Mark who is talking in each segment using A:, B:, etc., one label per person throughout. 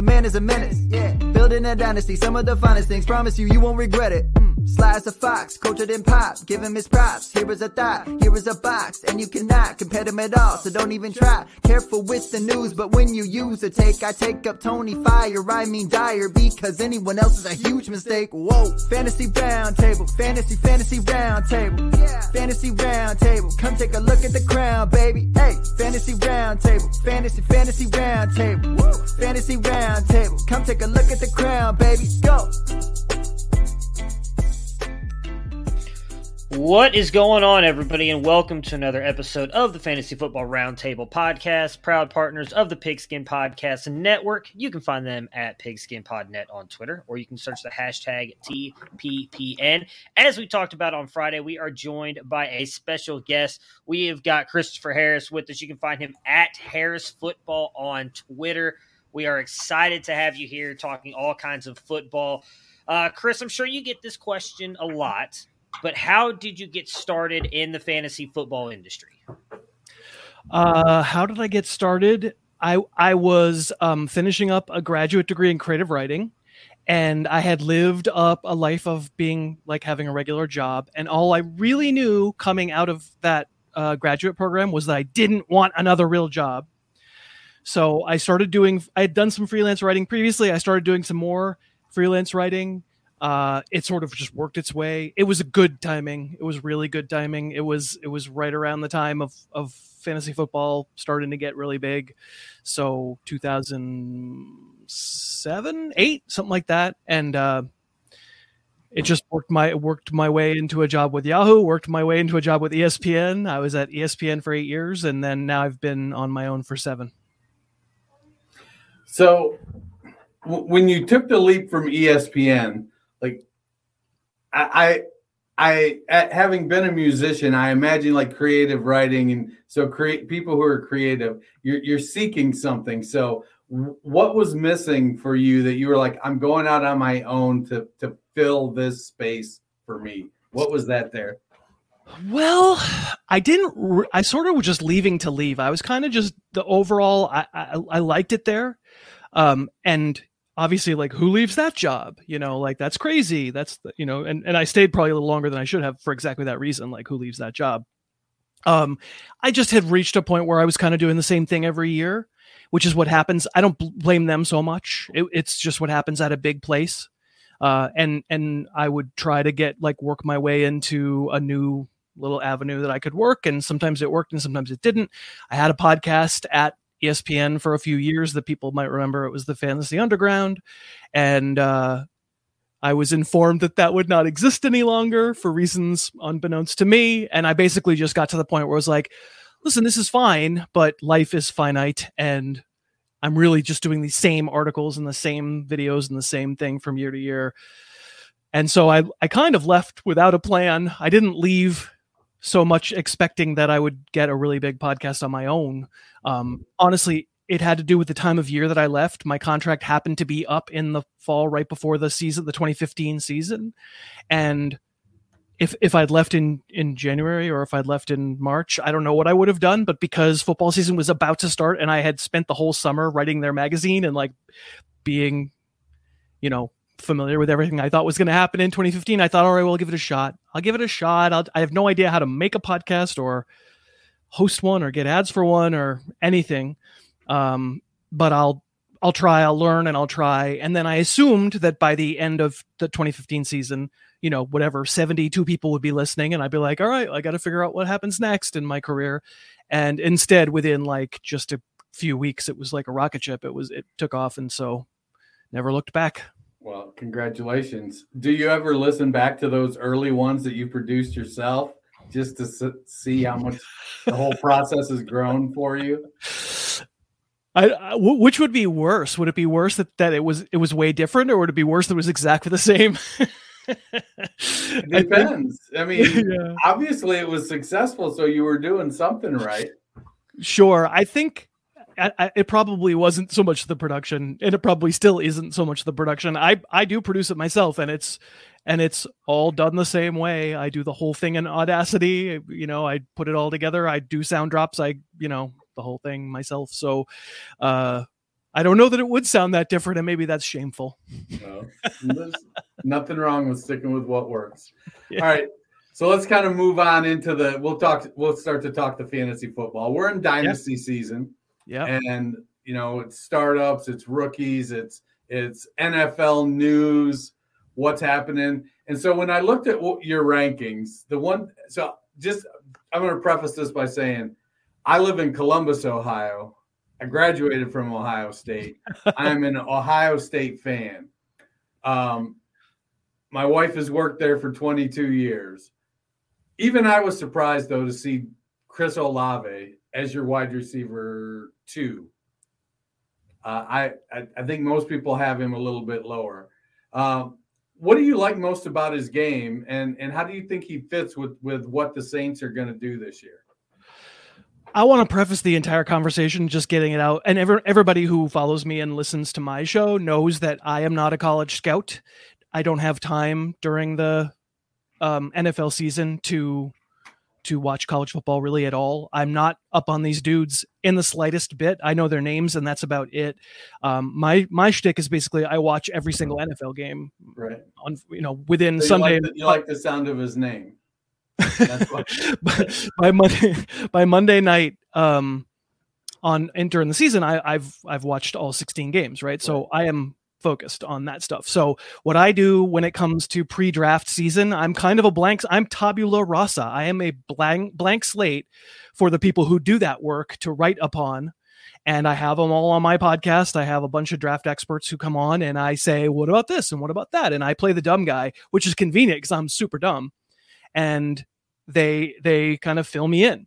A: The man is a menace, yeah. Building a dynasty, some of the finest things. Promise you, you won't regret it. Mm. Sly as a fox, cultured in pop. Give him his props. Here is a thought, here is a box. And you cannot compare them at all, so don't even try. Careful with the news, but when you use a take, I take up Tony Fire. I mean Dyer, because anyone else is a huge mistake. Whoa. Fantasy round table, fantasy, fantasy round table. Yeah. Fantasy round table, come take a look at the crown, baby. Hey, round table, fantasy, fantasy round table. Woo. Fantasy round table, come take a look at the crown, baby. Go.
B: What is going on, everybody, and welcome to another episode of the Fantasy Football Roundtable Podcast, proud partners of the Pigskin Podcast Network. You can find them at PigskinPodNet on Twitter, or you can search the hashtag TPPN. As we talked about on Friday, we are joined by a special guest. We have got Christopher Harris with us. You can find him at Harris Football on Twitter. We are excited to have you here talking all kinds of football. Uh, Chris, I'm sure you get this question a lot but how did you get started in the fantasy football industry?
C: Uh, how did I get started? I I was um, finishing up a graduate degree in creative writing, and I had lived up a life of being like having a regular job. And all I really knew coming out of that uh, graduate program was that I didn't want another real job. So I started doing. I had done some freelance writing previously. I started doing some more freelance writing uh, it sort of just worked its way. It was a good timing. It was really good timing. It was it was right around the time of of fantasy football starting to get really big. So 2007, 8, something like that and uh it just worked my worked my way into a job with Yahoo, worked my way into a job with ESPN. I was at ESPN for 8 years and then now I've been on my own for 7.
D: So w- when you took the leap from ESPN, like I, I, I, having been a musician, I imagine like creative writing, and so create people who are creative. You're you're seeking something. So what was missing for you that you were like, I'm going out on my own to to fill this space for me? What was that there?
C: Well, I didn't. I sort of was just leaving to leave. I was kind of just the overall. I, I I liked it there, um, and obviously, like who leaves that job? You know, like that's crazy. That's the, you know, and and I stayed probably a little longer than I should have for exactly that reason. Like who leaves that job? Um, I just had reached a point where I was kind of doing the same thing every year, which is what happens. I don't bl- blame them so much. It, it's just what happens at a big place. Uh, and and I would try to get like work my way into a new little avenue that I could work. And sometimes it worked and sometimes it didn't. I had a podcast at ESPN for a few years that people might remember. It was the Fantasy Underground. And uh, I was informed that that would not exist any longer for reasons unbeknownst to me. And I basically just got to the point where I was like, listen, this is fine, but life is finite. And I'm really just doing the same articles and the same videos and the same thing from year to year. And so I, I kind of left without a plan. I didn't leave so much expecting that I would get a really big podcast on my own. Um, honestly, it had to do with the time of year that I left. My contract happened to be up in the fall right before the season, the 2015 season. And if if I'd left in in January or if I'd left in March, I don't know what I would have done, but because football season was about to start and I had spent the whole summer writing their magazine and like being you know, familiar with everything I thought was going to happen in 2015, I thought, all right, well, I'll give it a shot. I'll give it a shot. I'll, I have no idea how to make a podcast or host one or get ads for one or anything. Um, but I'll I'll try, I'll learn, and I'll try. And then I assumed that by the end of the 2015 season, you know, whatever, 72 people would be listening, and I'd be like, all right, I got to figure out what happens next in my career. And instead, within like just a few weeks, it was like a rocket ship. It was it took off, and so never looked back.
D: Well, congratulations. Do you ever listen back to those early ones that you produced yourself just to see how much the whole process has grown for you?
C: I, I, which would be worse? Would it be worse that, that it was it was way different, or would it be worse that it was exactly the same?
D: depends. I, think, I mean, yeah. obviously it was successful, so you were doing something right.
C: Sure, I think I, it probably wasn't so much the production, and it probably still isn't so much the production. I I do produce it myself, and it's and it's all done the same way. I do the whole thing in Audacity. You know, I put it all together. I do sound drops. I you know the whole thing myself. So, uh, I don't know that it would sound that different, and maybe that's shameful.
D: No, nothing wrong with sticking with what works. Yeah. All right. So let's kind of move on into the. We'll talk. We'll start to talk the fantasy football. We're in dynasty season.
C: Yeah.
D: And you know, it's startups, it's rookies, it's it's NFL news, what's happening. And so when I looked at your rankings, the one so just I'm going to preface this by saying I live in Columbus, Ohio. I graduated from Ohio State. I'm an Ohio State fan. Um, my wife has worked there for 22 years. Even I was surprised though to see Chris Olave as your wide receiver two. Uh, I, I, I think most people have him a little bit lower. Um, what do you like most about his game, and and how do you think he fits with with what the Saints are going to do this year?
C: I want to preface the entire conversation just getting it out. And ever, everybody who follows me and listens to my show knows that I am not a college scout. I don't have time during the um, NFL season to to watch college football really at all. I'm not up on these dudes in the slightest bit. I know their names and that's about it. Um, my my shtick is basically I watch every single NFL game.
D: Right.
C: On you know within
D: so
C: Sunday.
D: You like, the, you like the sound of his name.
C: by, by Monday by Monday night, um, on and during the season, I, I've I've watched all 16 games. Right. So I am focused on that stuff. So what I do when it comes to pre-draft season, I'm kind of a blank I'm tabula rasa. I am a blank blank slate for the people who do that work to write upon. And I have them all on my podcast. I have a bunch of draft experts who come on and I say, "What about this and what about that?" And I play the dumb guy, which is convenient cuz I'm super dumb. And they they kind of fill me in.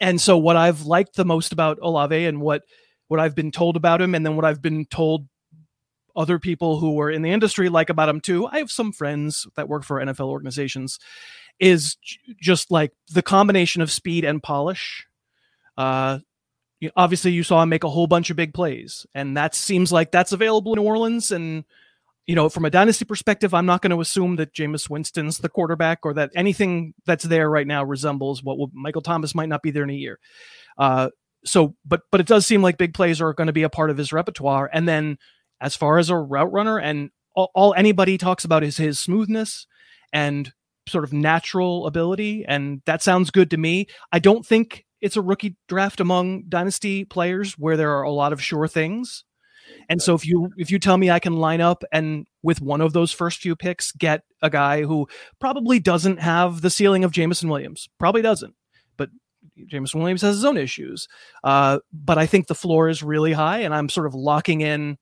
C: And so what I've liked the most about Olave and what what I've been told about him and then what I've been told other people who were in the industry like about him too. I have some friends that work for NFL organizations. Is just like the combination of speed and polish. Uh, obviously, you saw him make a whole bunch of big plays, and that seems like that's available in New Orleans. And you know, from a dynasty perspective, I'm not going to assume that Jameis Winston's the quarterback or that anything that's there right now resembles what will, Michael Thomas might not be there in a year. Uh, so, but but it does seem like big plays are going to be a part of his repertoire, and then as far as a route runner and all, all anybody talks about is his smoothness and sort of natural ability and that sounds good to me. I don't think it's a rookie draft among dynasty players where there are a lot of sure things. And so if you if you tell me i can line up and with one of those first few picks get a guy who probably doesn't have the ceiling of Jameson Williams probably doesn't but Jameson Williams has his own issues uh, but i think the floor is really high and i'm sort of locking in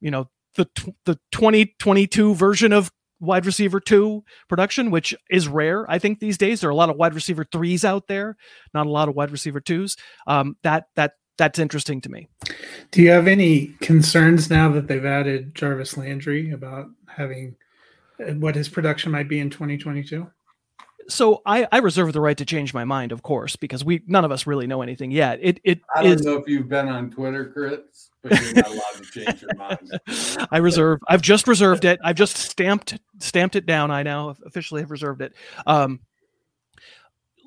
C: you know the the 2022 version of wide receiver two production, which is rare. I think these days there are a lot of wide receiver threes out there, not a lot of wide receiver twos. Um, that that that's interesting to me.
E: Do you have any concerns now that they've added Jarvis Landry about having uh, what his production might be in 2022?
C: so I, I reserve the right to change my mind, of course, because we none of us really know anything yet. It it
D: I don't
C: is-
D: know if you've been on Twitter, Chris, but
C: I reserve. I've just reserved it. I've just stamped stamped it down. I now officially have reserved it. Um,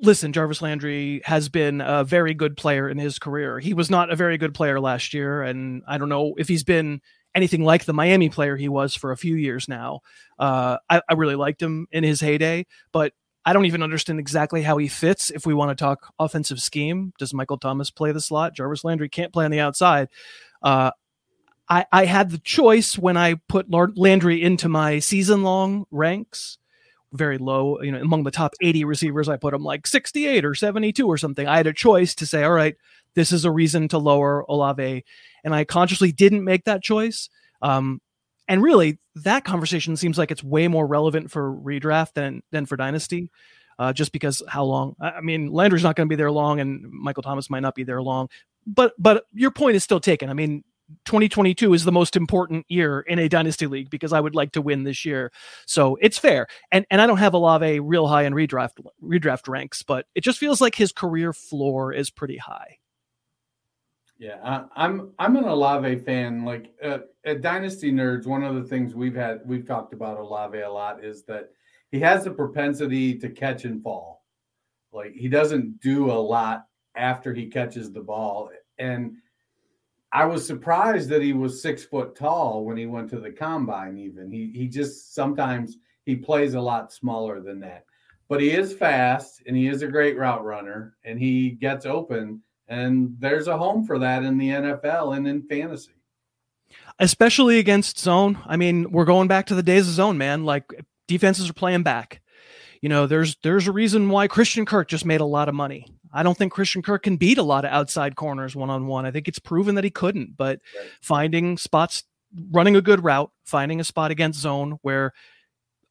C: listen, Jarvis Landry has been a very good player in his career. He was not a very good player last year, and I don't know if he's been anything like the Miami player he was for a few years now. Uh, I, I really liked him in his heyday, but I don't even understand exactly how he fits. If we want to talk offensive scheme, does Michael Thomas play the slot? Jarvis Landry can't play on the outside. Uh, I, I had the choice when I put Landry into my season long ranks, very low, you know, among the top 80 receivers, I put him like 68 or 72 or something. I had a choice to say, all right, this is a reason to lower Olave. And I consciously didn't make that choice. Um, and really, that conversation seems like it's way more relevant for redraft than than for dynasty, uh, just because how long? I mean, Landry's not going to be there long, and Michael Thomas might not be there long. But but your point is still taken. I mean, 2022 is the most important year in a dynasty league because I would like to win this year. So it's fair. And and I don't have Olave real high in redraft redraft ranks, but it just feels like his career floor is pretty high.
D: Yeah, I, I'm I'm an Olave fan. Like uh, at Dynasty Nerds, one of the things we've had we've talked about Olave a lot is that he has a propensity to catch and fall. Like he doesn't do a lot after he catches the ball, and I was surprised that he was six foot tall when he went to the combine. Even he he just sometimes he plays a lot smaller than that, but he is fast and he is a great route runner and he gets open and there's a home for that in the NFL and in fantasy.
C: especially against zone. I mean, we're going back to the days of zone, man. Like defenses are playing back. You know, there's there's a reason why Christian Kirk just made a lot of money. I don't think Christian Kirk can beat a lot of outside corners one on one. I think it's proven that he couldn't, but finding spots, running a good route, finding a spot against zone where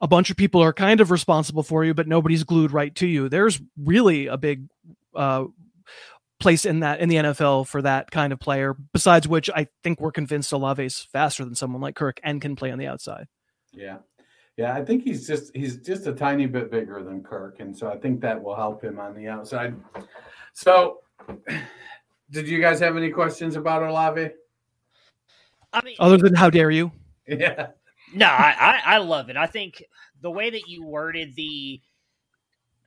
C: a bunch of people are kind of responsible for you, but nobody's glued right to you. There's really a big uh, place in that in the NFL for that kind of player. Besides which, I think we're convinced Olave's faster than someone like Kirk and can play on the outside.
D: Yeah. Yeah, I think he's just he's just a tiny bit bigger than Kirk, and so I think that will help him on the outside. So, did you guys have any questions about Olave?
B: I mean,
C: Other than how dare you?
D: Yeah,
B: No, I, I, I love it. I think the way that you worded the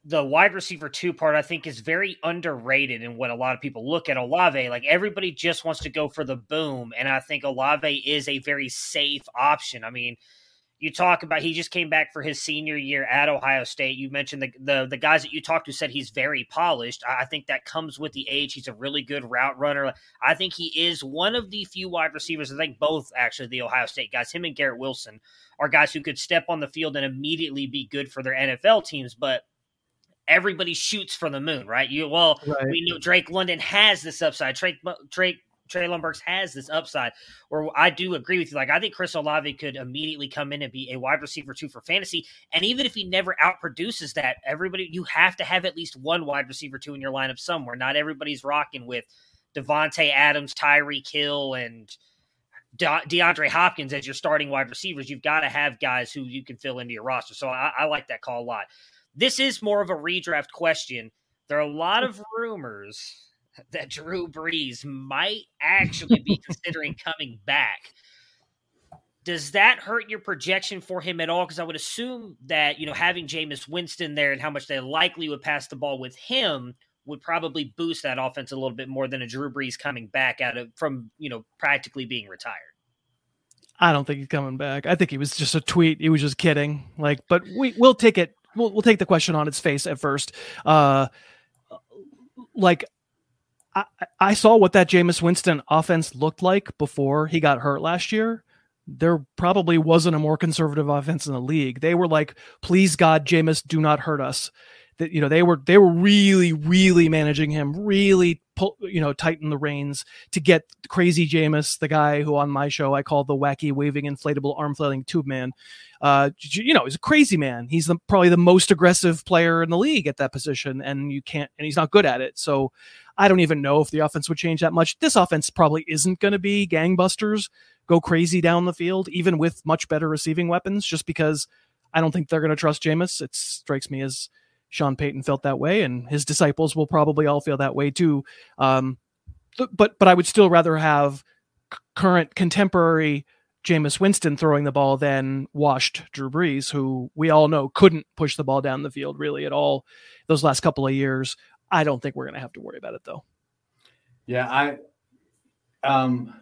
B: the wide receiver two part, I think, is very underrated in what a lot of people look at Olave. Like everybody just wants to go for the boom, and I think Olave is a very safe option. I mean, you talk about he just came back for his senior year at Ohio State. You mentioned the the, the guys that you talked to said he's very polished. I I think that comes with the age. He's a really good route runner. I think he is one of the few wide receivers. I think both actually the Ohio State guys, him and Garrett Wilson, are guys who could step on the field and immediately be good for their NFL teams. But everybody shoots for the moon, right? You well,
C: Right.
B: we know Drake London has this upside. Drake Drake Traylon Burks has this upside. Where I do agree with you. Like I think Chris Olave could immediately come in and be a wide receiver two for fantasy. And even if he never outproduces that, everybody you have to have at least one wide receiver two in your lineup somewhere. Not everybody's rocking with Davante Adams, Tyreek Hill, and De- DeAndre Hopkins as your starting wide receivers. You've got to have guys who you can fill into your roster. So I, I like that call a lot. This is more of a redraft question. There are a lot hmm. of rumors that Drew Brees might actually be considering coming back. Does that hurt your projection for him at all? Because I would assume that you know having Jameis Winston there and how much they likely would pass the ball with him would probably boost that offense a little bit more than a Drew Brees coming back out of from you know practically being retired.
C: I don't think he's coming back. I think he was just a tweet. He was just kidding. Like, but we we'll take it. We'll we'll take the question on its face at first. Uh, like, I I saw what that Jameis Winston offense looked like before he got hurt last year. There probably wasn't a more conservative offense in the league. They were like, please God, Jameis, do not hurt us. That you know they were they were really really managing him, really pull you know tighten the reins to get crazy Jameis, the guy who on my show I call the wacky waving inflatable arm flailing tube man. Uh, you know he's a crazy man. He's the, probably the most aggressive player in the league at that position, and you can't and he's not good at it. So I don't even know if the offense would change that much. This offense probably isn't going to be gangbusters, go crazy down the field, even with much better receiving weapons, just because I don't think they're going to trust Jameis. It strikes me as Sean Payton felt that way, and his disciples will probably all feel that way too. Um, th- but but I would still rather have c- current contemporary Jameis Winston throwing the ball than washed Drew Brees, who we all know couldn't push the ball down the field really at all those last couple of years. I don't think we're going to have to worry about it though.
D: Yeah, I um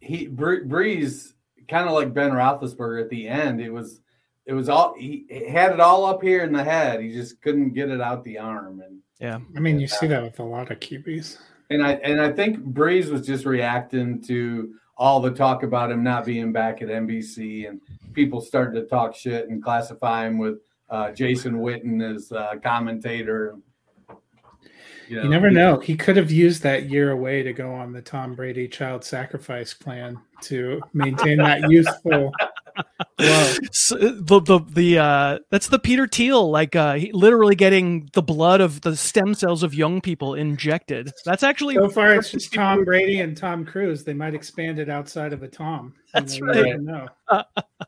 D: he Brees kind of like Ben Roethlisberger at the end. It was it was all he had it all up here in the head. He just couldn't get it out the arm, and
C: Yeah,
E: I mean, you see that with a lot of QBs.
D: and I and I think Brees was just reacting to all the talk about him not being back at NBC and people started to talk shit and classify him with uh, Jason Witten as uh, commentator. You,
E: You never know. He could have used that year away to go on the Tom Brady child sacrifice plan to maintain that youthful.
C: So, the the the uh, that's the Peter Thiel like uh, he, literally getting the blood of the stem cells of young people injected. That's actually
E: So far, it's just Tom Brady and Tom Cruise. They might expand it outside of a Tom.
C: That's
E: know, you
C: right.
E: never know.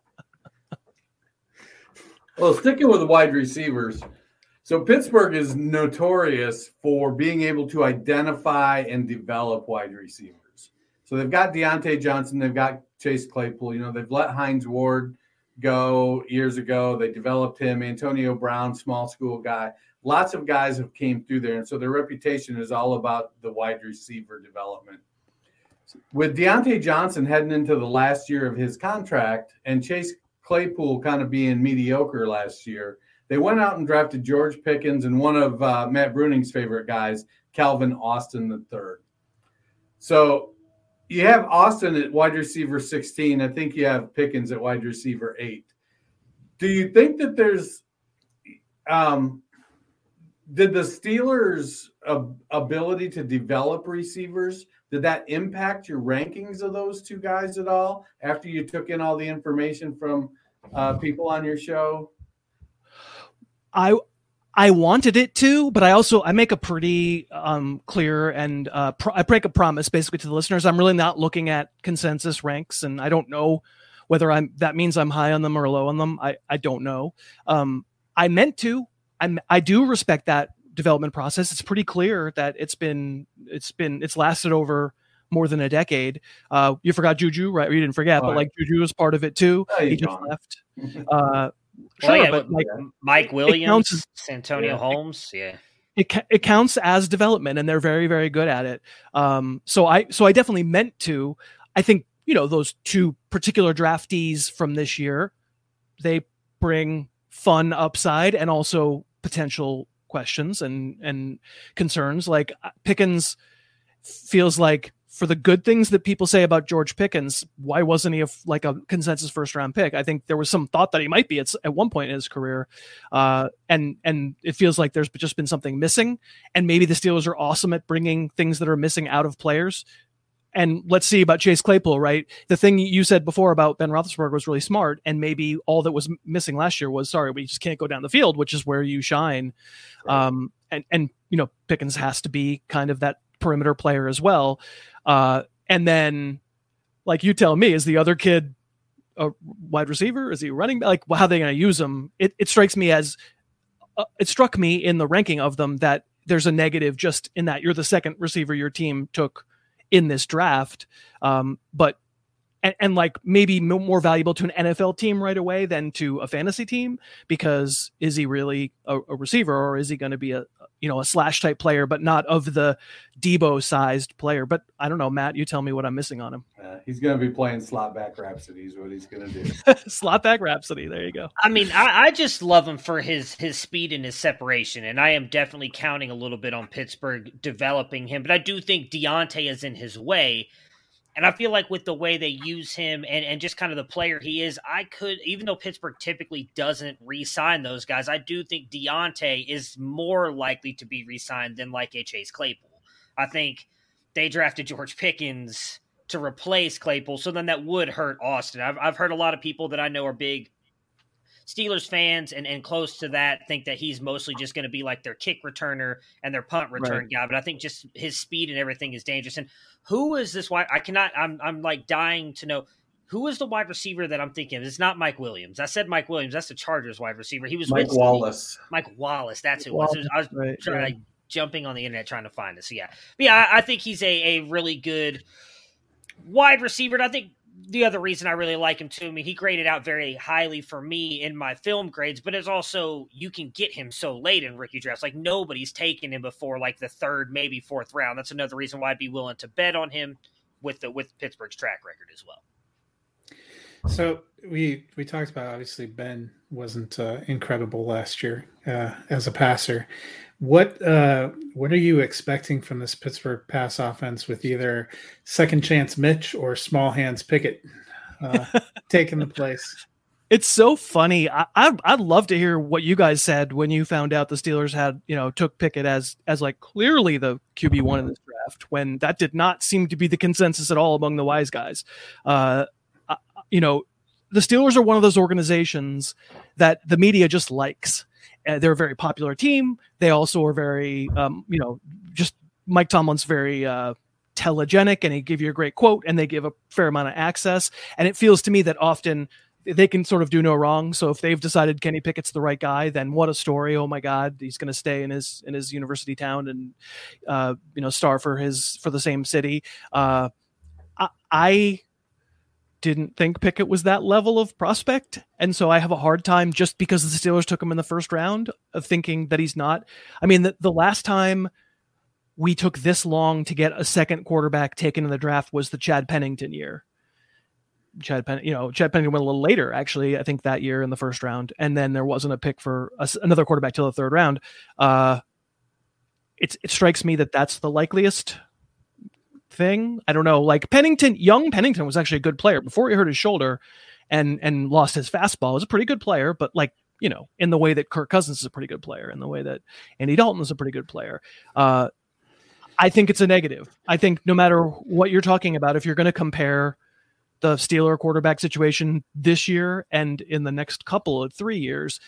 D: Well, sticking with the wide receivers, so Pittsburgh is notorious for being able to identify and develop wide receivers. So they've got Diontae Johnson, they've got Chase Claypool. You know, they've let Hines Ward go years ago. They developed him. Antonio Brown, small school guy. Lots of guys have came through there, and so their reputation is all about the wide receiver development. With Diontae Johnson heading into the last year of his contract, and Chase Claypool kind of being mediocre last year, they went out and drafted George Pickens and one of uh, Matt Bruning's favorite guys, Calvin Austin III. So you have Austin at wide receiver 16. I think you have Pickens at wide receiver 8. Do you think that there's um did the Steelers' ab- ability to develop receivers did that impact your rankings of those two guys at all after you took in all the information from uh, people on your show?
C: I I wanted it to, but I also I make a pretty um, clear and uh, pro- I break a promise basically to the listeners. I'm really not looking at consensus ranks, and I don't know whether I'm that means I'm high on them or low on them. I I don't know. Um, I meant to. I I do respect that development process. It's pretty clear that it's been it's been it's lasted over more than a decade. Uh, you forgot Juju, right? Or you didn't forget, but
D: Right.
C: like Juju was part of it too.
D: Oh,
C: he just
D: gone.
C: left. Uh,
B: Well,
C: sure,
B: yeah,
C: but like
B: Mike Williams,
C: counts
B: Santonio
D: yeah.
B: Holmes, yeah.
C: it it counts as development and they're very very good at it um so i so i definitely meant to i think you know those two particular draftees from this year they bring fun upside and also potential questions and and concerns like uh, pickens feels like for the good things that people say about George Pickens, why wasn't he a, like a consensus first round pick? I think there was some thought that he might be at, at one point in his career, uh, and and it feels like there's just been something missing. And maybe the Steelers are awesome at bringing things that are missing out of players. And let's see about Chase Claypool, right? The thing you said before about Ben Roethlisberger was really smart, and maybe all that was missing last year was sorry, we just can't go down the field, which is where you shine. Um, and and you know Pickens has to be kind of that perimeter player as well. Uh, and then, like you tell me, is the other kid a wide receiver? Is he running? Like, how are they going to use him? It, it strikes me as uh, it struck me in the ranking of them that there's a negative just in that you're the second receiver your team took in this draft. Um, but and, and like maybe more valuable to an NFL team right away than to a fantasy team because is he really a, a receiver or is he going to be a you know a slash type player but not of the Deebo sized player? But I don't know, Matt. You tell me what I'm missing on him.
D: Uh, he's going to be playing slot back Rhapsody is what he's going to do.
C: Slot back Rhapsody. There you go.
B: I mean, I, I just love him for his his speed and his separation, and I am definitely counting a little bit on Pittsburgh developing him. But I do think Diontae is in his way, and I feel like with the way they use him and and just kind of the player he is, I could even though Pittsburgh typically doesn't re-sign those guys, I do think Diontae is more likely to be re-signed than like a Chase Claypool. I think they drafted George Pickens to replace Claypool, so then that would hurt Austin. I've I've heard a lot of people that I know are big Steelers fans and, and close to that think that he's mostly just going to be like their kick returner and their punt return guy. But I think just his speed and everything is dangerous. And who is this? Why I cannot? I'm I'm like dying to know who is the wide receiver that I'm thinking? Of? It's not Mike Williams. I said Mike Williams. That's the Chargers wide receiver. He was
D: Mike Wallace.
B: Mike Wallace. That's who it was. I was
C: right,
B: trying,
C: yeah.
B: like, jumping on the internet trying to find this. So yeah, but yeah, I, I think he's a, a really good wide receiver. And I think the other reason I really like him too, I mean, he graded out very highly for me in my film grades, but it's also you can get him so late in rookie drafts. Like nobody's taken him before like the third, maybe fourth round. That's another reason why I'd be willing to bet on him with the with Pittsburgh's track record as well.
E: So we we talked about obviously Ben wasn't uh, incredible last year uh, as a passer. What uh, what are you expecting from this Pittsburgh pass offense with either second chance Mitch or small hands Pickett uh, taking the place?
C: It's so funny. I, I I'd love to hear what you guys said when you found out the Steelers had you know took Pickett as as like clearly the QB one in this draft when that did not seem to be the consensus at all among the wise guys. Uh, I- you know, the Steelers are one of those organizations that the media just likes. Uh, they're a very popular team. They also are very, um, you know, just Mike Tomlin's very uh, telegenic, and he give you a great quote, and they give a fair amount of access. And it feels to me that often they can sort of do no wrong. So if they've decided Kenny Pickett's the right guy, then what a story! Oh my God, he's going to stay in his in his university town and uh, you know star for his for the same city. Uh, I, I didn't think Pickett was that level of prospect, and so I have a hard time just because the Steelers took him in the first round of thinking that he's not. I mean, the, the last time we took this long to get a second quarterback taken in the draft was the Chad Pennington year. Chad Penn, you know, Chad Pennington went a little later, actually, I think that year in the first round, and then there wasn't a pick for a another quarterback till the third round. Uh, it strikes me that that's the likeliest thing. I don't know, like Pennington, young Pennington was actually a good player before he hurt his shoulder, and and lost his fastball. He Was a pretty good player, but like you know, in the way that Kirk Cousins is a pretty good player, in the way that Andy Dalton is a pretty good player. Uh, I think it's a negative. I think no matter what you're talking about, if you're going to compare the Steeler quarterback situation this year and in the next couple of three years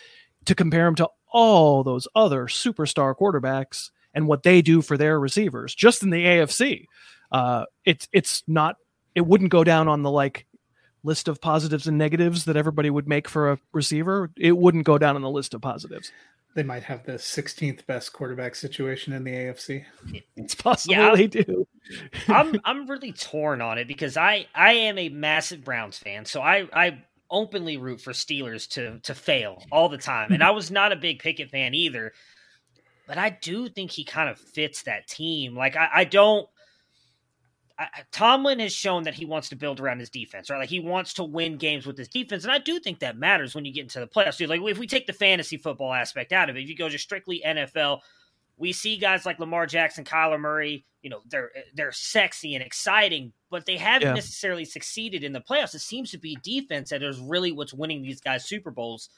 C: to compare them to all those other superstar quarterbacks and what they do for their receivers just in the AFC. Uh, it's it's not it wouldn't go down on the like list of positives and negatives that everybody would make for a receiver. It wouldn't go down on the list of positives.
E: They might have the 16th best quarterback situation in the AFC.
C: It's possible
B: Yeah,
C: they do.
B: I'm I'm really torn on it because I I am a massive Browns fan, so I I openly root for Steelers to to fail all the time, and I was not a big Pickett fan either, but I do think he kind of fits that team. Like I, I don't. I, Tomlin has shown that he wants to build around his defense, right? Like he wants to win games with his defense, and I do think that matters when you get into the playoffs. Dude, like if we take the fantasy football aspect out of it, if you go just strictly NFL, we see guys like Lamar Jackson, Kyler Murray. You know, they're they're sexy and exciting, but they haven't
C: Yeah.
B: necessarily succeeded in the playoffs. It seems to be defense that is really what's winning these guys Super Bowls.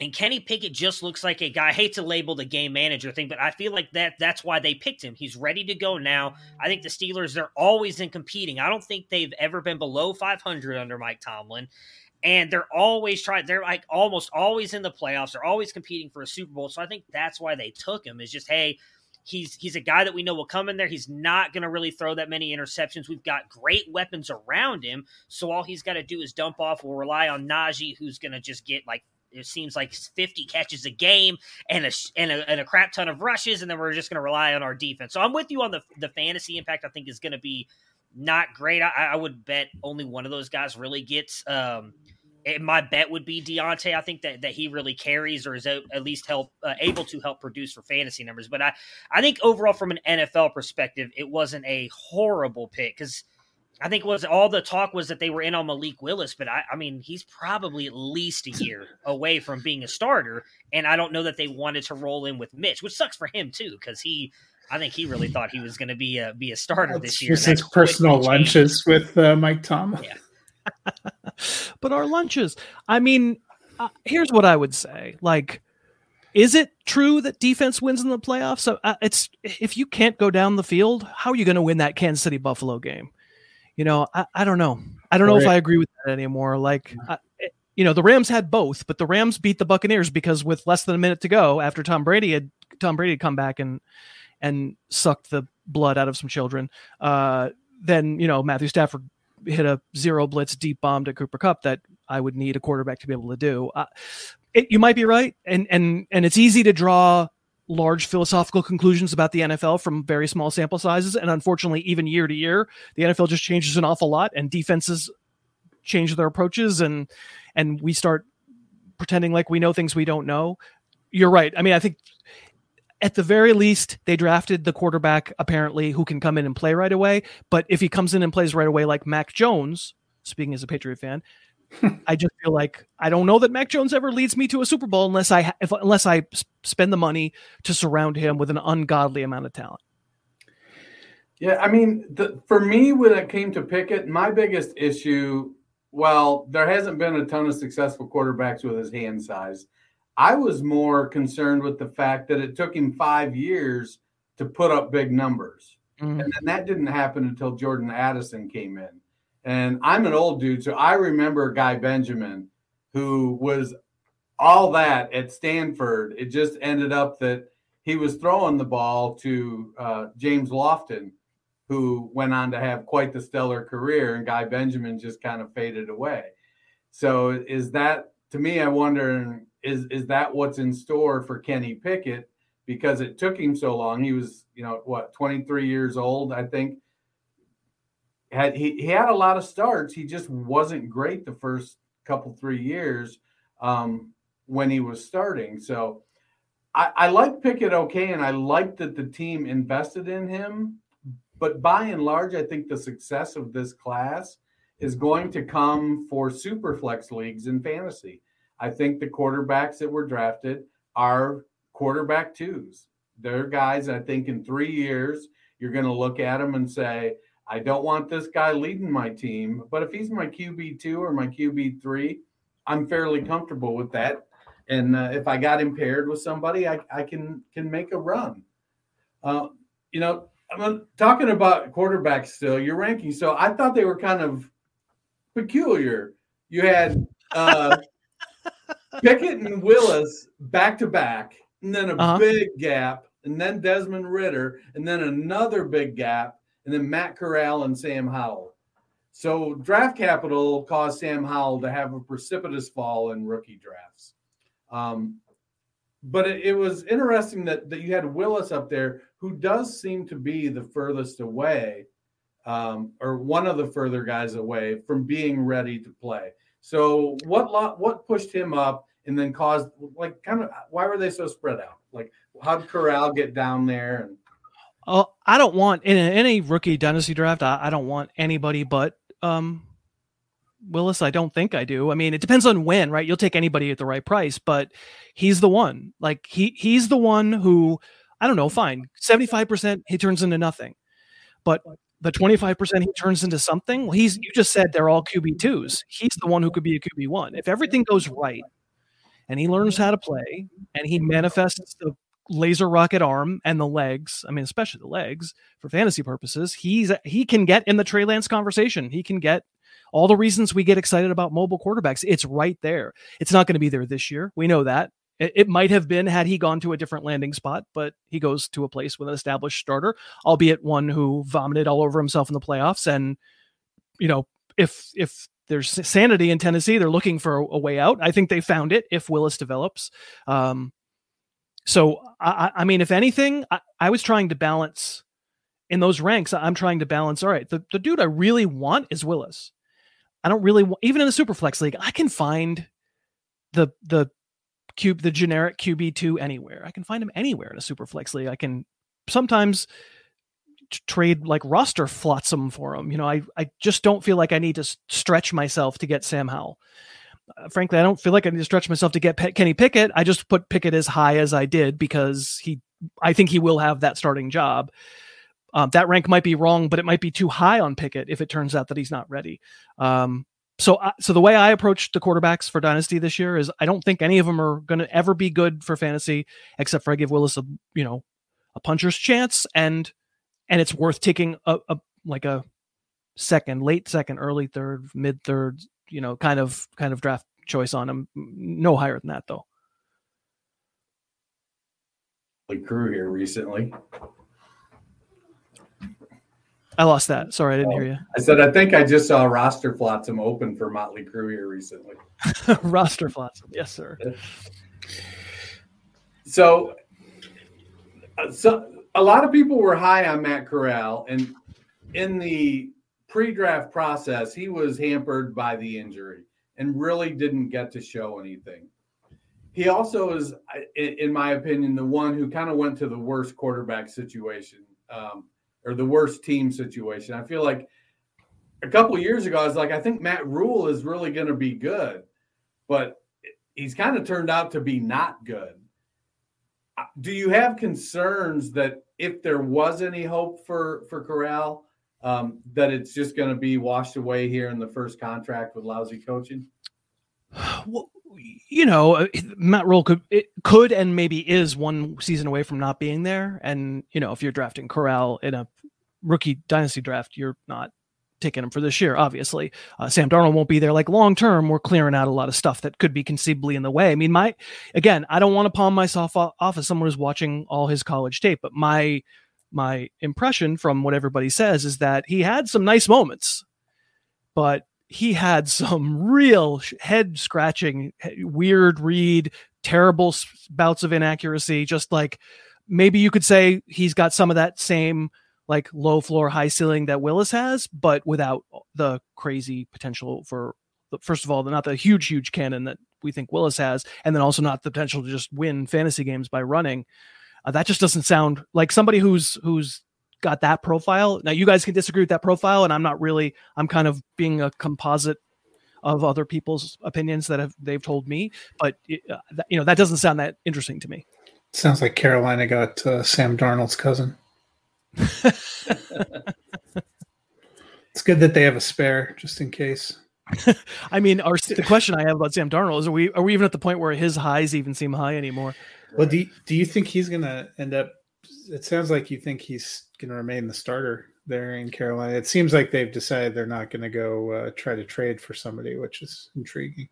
B: And Kenny Pickett just looks like a guy. I hate to label the game manager thing, but I feel like that that's why they picked him. He's ready to go now. I think the Steelers they're always in competing. I don't think they've ever been below 500 under Mike Tomlin. And they're always trying, they're like almost always in the playoffs. They're always competing for a Super Bowl. So I think that's why they took him, is just, hey, he's he's a guy that we know will come in there. He's not going to really throw that many interceptions. We've got great weapons around him. So all he's got to do is dump off. We'll rely on Najee, who's going to just get like it seems like 50 catches a game and a, and a and a crap ton of rushes, and then we're just going to rely on our defense. So I'm with you on the the fantasy impact. I think is going to be not great. I, I would bet only one of those guys really gets. Um, and my bet would be Diontae. I think that, that he really carries or is a- at least help uh, able to help produce for fantasy numbers. But I, I think overall from an NFL perspective, it wasn't a horrible pick because I think was all the talk was that they were in on Malik Willis, but I, I mean he's probably at least a year away from being a starter, and I don't know that they wanted to roll in with Mitch, which sucks for him too because he, I think he really thought he was going to be a be a starter
E: It's
B: this year.
E: just his
B: that quickly
E: personal
B: changed.
E: lunches with uh, Mike Tomlin.
B: Yeah.
C: but our lunches. I mean, uh, here's what I would say: like, is it true that defense wins in the playoffs? So uh, it's if you can't go down the field, how are you going to win that Kansas City Buffalo game? You know, I, I don't know. I don't know if I agree with that anymore. Like, I, you know, the Rams had both, but the Rams beat the Buccaneers because with less than a minute to go, after Tom Brady had Tom Brady had come back and and sucked the blood out of some children, uh, then you know Matthew Stafford hit a zero blitz deep bomb to Cooper Kupp that I would need a quarterback to be able to do. Uh, it, you might be right, and and and it's easy to draw large philosophical conclusions about the NFL from very small sample sizes, and unfortunately, even year to year, the NFL just changes an awful lot, and defenses change their approaches, and and we start pretending like we know things we don't know. You're right. I mean, I think at the very least, they drafted the quarterback apparently who can come in and play right away. But if he comes in and plays right away, like Mac Jones, speaking as a Patriot fan, I just feel like I don't know that Mac Jones ever leads me to a Super Bowl unless I if, unless I spend the money to surround him with an ungodly amount of talent.
D: Yeah, I mean, the, for me, when it came to Pickett, my biggest issue, well, there hasn't been a ton of successful quarterbacks with his hand size. I was more concerned with the fact that it took him five years to put up big numbers. Mm-hmm. And then that didn't happen until Jordan Addison came in. And I'm an old dude, so I remember Guy Benjamin, who was all that at Stanford. It just ended up that he was throwing the ball to uh, James Lofton, who went on to have quite the stellar career, and Guy Benjamin just kind of faded away. So, is that to me? I wonder is is that what's in store for Kenny Pickett? Because it took him so long. He was, you know, what 23 years old, I think had he, he had a lot of starts. He just wasn't great the first couple three years um, when he was starting. So I, I like Pickett okay, and I like that the team invested in him. But by and large, I think the success of this class is going to come for super flex leagues in fantasy. I think the quarterbacks that were drafted are quarterback twos. They're guys I think in three years you're going to look at them and say, I don't want this guy leading my team, but if he's my QB two or my QB three, I'm fairly comfortable with that. And uh, if I got impaired with somebody, I, I can can make a run. Uh, you know, I'm talking about quarterbacks still. Your ranking, so I thought they were kind of peculiar. You had uh, Pickett and Willis back to back, and then a uh-huh. big gap, and then Desmond Ridder, and then another big gap, and then Matt Corral and Sam Howell. So draft capital caused Sam Howell to have a precipitous fall in rookie drafts. Um, but it, it, was interesting that, that you had Willis up there, who does seem to be the furthest away, um, or one of the further guys away from being ready to play. So what lot, what pushed him up and then caused like kind of why were they so spread out? Like how'd Corral get down there and
C: Oh, I don't want in any rookie dynasty draft. I, I don't want anybody but um, Willis. I don't think I do. I mean, it depends on when, right? You'll take anybody at the right price, but he's the one. Like he he's the one who I don't know. Fine, seventy five percent he turns into nothing, but the twenty five percent he turns into something. Well, he's you just said they're all QB twos. He's the one who could be a QB one if everything goes right, and he learns how to play and he manifests the laser rocket arm and the legs, I mean, especially the legs for fantasy purposes, he's he can get in the Trey Lance conversation. He can get all the reasons we get excited about mobile quarterbacks. It's right there. It's not going to be there this year. We know that. It, it might have been had he gone to a different landing spot, but he goes to a place with an established starter, albeit one who vomited all over himself in the playoffs. And you know, if if there's sanity in Tennessee, they're looking for a, a way out. I think they found it if Willis develops. Um, so I, I mean, if anything, I, I, was trying to balance in those ranks. I'm trying to balance. All right, the, the dude I really want is Willis. I don't really want, even in the Superflex league. I can find the the cube the generic QB two anywhere. I can find him anywhere in a Superflex league. I can sometimes trade like roster flotsam for him. You know, I I just don't feel like I need to stretch myself to get Sam Howell. Uh, frankly, I don't feel like I need to stretch myself to get Kenny Pickett. I just put Pickett as high as I did because he, I think he will have that starting job. Um, that rank might be wrong, but it might be too high on Pickett if it turns out that he's not ready. Um, so, uh, so the way I approach the quarterbacks for Dynasty this year is I don't think any of them are going to ever be good for fantasy, except for I give Willis a you know a puncher's chance, and and it's worth taking a, a like a second, late second, early third, mid third you know, kind of kind of draft choice on him. No higher than that though.
D: Like Crew here recently.
C: I lost that. Sorry, I didn't hear you.
D: I said I think I just saw roster flotsam open for Motley Crue here recently.
C: roster flotsam, yes, sir.
D: So, so a lot of people were high on Matt Corral, and in the pre-draft process, he was hampered by the injury and really didn't get to show anything. He also is, in my opinion, the one who kind of went to the worst quarterback situation um, or the worst team situation. I feel like a couple years ago, I was like, I think Matt Rhule is really going to be good, but he's kind of turned out to be not good. Uh, do you have concerns that if there was any hope for for Corral, um, that it's just going to be washed away here in the first contract with lousy coaching?
C: Well, you know, uh, Matt Rhule could could and maybe is one season away from not being there. And you know, if you're drafting Corral in a rookie dynasty draft, you're not taking him for this year. Obviously, uh, Sam Darnold won't be there. Like long term, we're clearing out a lot of stuff that could be conceivably in the way. I mean, my again, I don't want to palm myself off as someone who's watching all his college tape, but my my impression from what everybody says is that he had some nice moments, but he had some real head scratching, weird read, terrible bouts of inaccuracy. Just like maybe you could say he's got some of that same like low floor, high ceiling that Willis has, but without the crazy potential for, first of all, not the huge, huge cannon that we think Willis has, and then also not the potential to just win fantasy games by running. Uh, that just doesn't sound like somebody who's who's got that profile. Now you guys can disagree with that profile, and I'm not really. I'm kind of being a composite of other people's opinions that have they've told me, but uh, you know that doesn't sound that interesting to me.
E: Sounds like Carolina got uh, Sam Darnold's cousin. it's good that they have a spare just in case.
C: I mean, our the question I have about Sam Darnold is: Are we are we even at the point where his highs even seem high anymore?
E: Well, do you, do you think he's going to end up? It sounds like you think he's going to remain the starter there in Carolina. It seems like they've decided they're not going to go uh, try to trade for somebody, which is intriguing.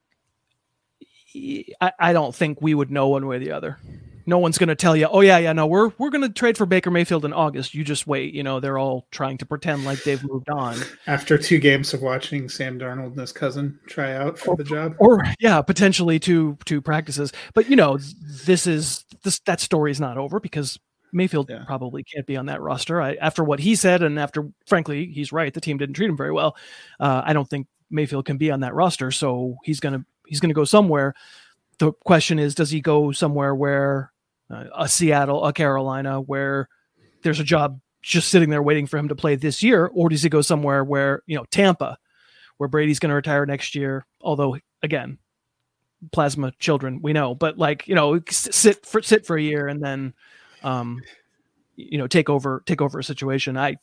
C: I, I don't think we would know one way or the other. No one's going to tell you, "Oh yeah, yeah, no, we're we're going to trade for Baker Mayfield in August." You just wait. You know, they're all trying to pretend like they've moved on.
E: After two games of watching Sam Darnold and his cousin try out for
C: or,
E: the job,
C: or yeah, potentially two two practices. But you know, this is this that story is not over because Mayfield yeah. probably can't be on that roster. I, after what he said, and after, frankly, he's right. The team didn't treat him very well. Uh, I don't think Mayfield can be on that roster, so he's gonna he's gonna go somewhere. The question is, does he go somewhere where uh, a Seattle, a Carolina, where there's a job just sitting there waiting for him to play this year, or does he go somewhere where you know Tampa, where Brady's going to retire next year? Although again, plasma children, we know, but like you know, sit for sit for a year and then, um, you know, take over take over a situation. I,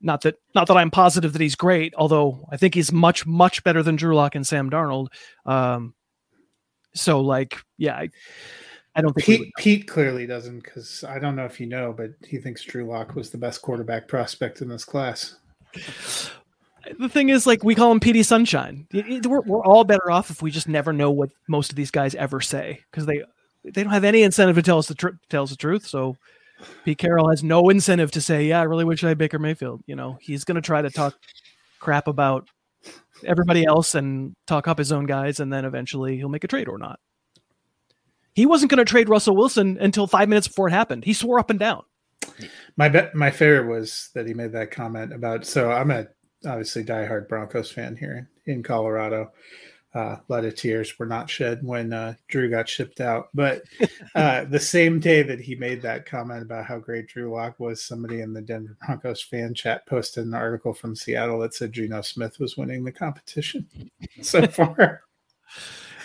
C: not that not that I'm positive that he's great, although I think he's much much better than Drew Lock and Sam Darnold. Um, so like, yeah. I, I don't think
E: Pete, Pete clearly doesn't because I don't know if you know, but he thinks Drew Lock was the best quarterback prospect in this class.
C: The thing is, like, we call him Petey Sunshine. We're, we're all better off if we just never know what most of these guys ever say because they they don't have any incentive to tell us the us the truth. So Pete Carroll has no incentive to say, "Yeah, I really wish I had Baker Mayfield." You know, he's going to try to talk crap about everybody else and talk up his own guys, and then eventually he'll make a trade or not. He wasn't going to trade Russell Wilson until five minutes before it happened. He swore up and down.
E: My bet, my favorite was that he made that comment about. So I'm a obviously diehard Broncos fan here in Colorado. Uh, a lot of tears were not shed when uh, Drew got shipped out. But uh, the same day that he made that comment about how great Drew Lock was, somebody in the Denver Broncos fan chat posted an article from Seattle that said Geno Smith was winning the competition so far.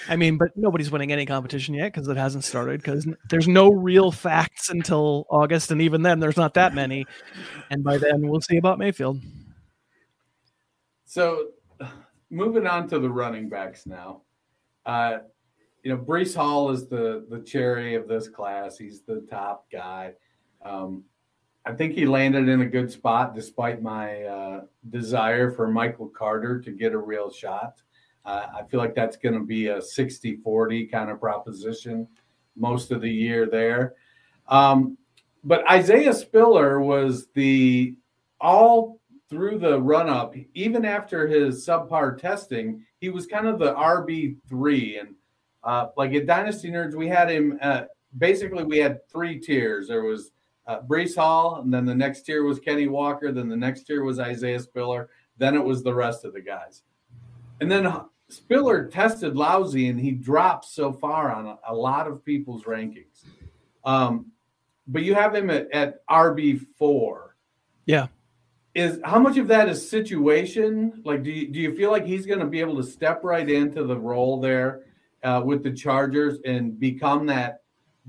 C: I mean, but nobody's winning any competition yet because it hasn't started. Because there's no real facts until August, and even then, there's not that many. And by then, we'll see about Mayfield.
D: So, moving on to the running backs now. Uh, you know, Breece Hall is the the cherry of this class. He's the top guy. Um, I think he landed in a good spot despite my uh, desire for Michael Carter to get a real shot. Uh, I feel like that's going to be a 60 40 kind of proposition most of the year there. Um, but Isaiah Spiller was the all through the run up, even after his subpar testing, he was kind of the RB three. And uh, like at Dynasty Nerds, we had him. Uh, basically, we had three tiers. There was uh, Breece Hall, and then the next tier was Kenny Walker. Then the next tier was Isaiah Spiller. Then it was the rest of the guys. And then Spiller tested lousy, and he dropped so far on a, a lot of people's rankings. Um, but you have him at, at RB four.
C: Yeah
D: is how much of that is situation? Like, do you, do you feel like he's going to be able to step right into the role there uh, with the Chargers and become that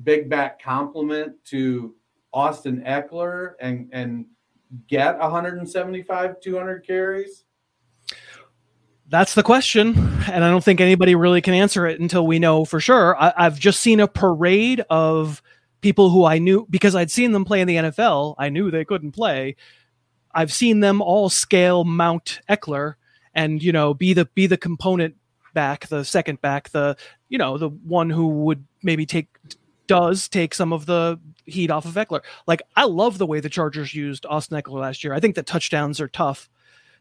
D: big back complement to Austin Ekeler and and get 175, 200 carries?
C: That's the question, and I don't think anybody really can answer it until we know for sure. I, I've just seen a parade of people who I knew because I'd seen them play in the NFL. I knew they couldn't play I've seen them all scale Mount Ekeler and you know be the be the component back, the second back, the you know the one who would maybe take does take some of the heat off of Ekeler. Like I love the way the Chargers used Austin Ekeler last year. I think the touchdowns are tough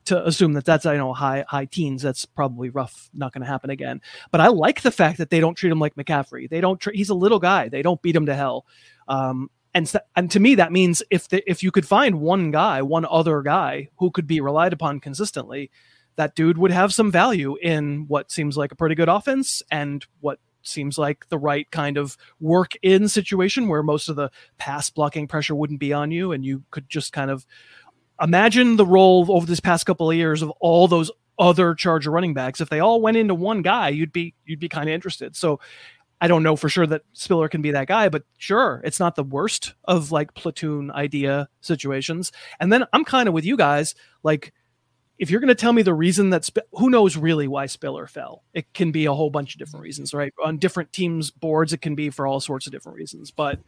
C: to assume that that's I know high high teens. That's probably rough. Not going to happen again. But I like the fact that they don't treat him like McCaffrey. They don't. He's a little guy. They don't beat him to hell. Um, and and to me that means if the, if you could find one guy, one other guy who could be relied upon consistently, that dude would have some value in what seems like a pretty good offense and what seems like the right kind of work in situation where most of the pass blocking pressure wouldn't be on you and you could just kind of imagine the role over this past couple of years of all those other charger running backs. If they all went into one guy you'd be you'd be kind of interested. So I don't know for sure that Spiller can be that guy, but sure, it's not the worst of like platoon idea situations. And then I'm kind of with you guys. Like, if you're going to tell me the reason that Sp- who knows really why Spiller fell, it can be a whole bunch of different reasons, right? On different teams' boards, it can be for all sorts of different reasons. But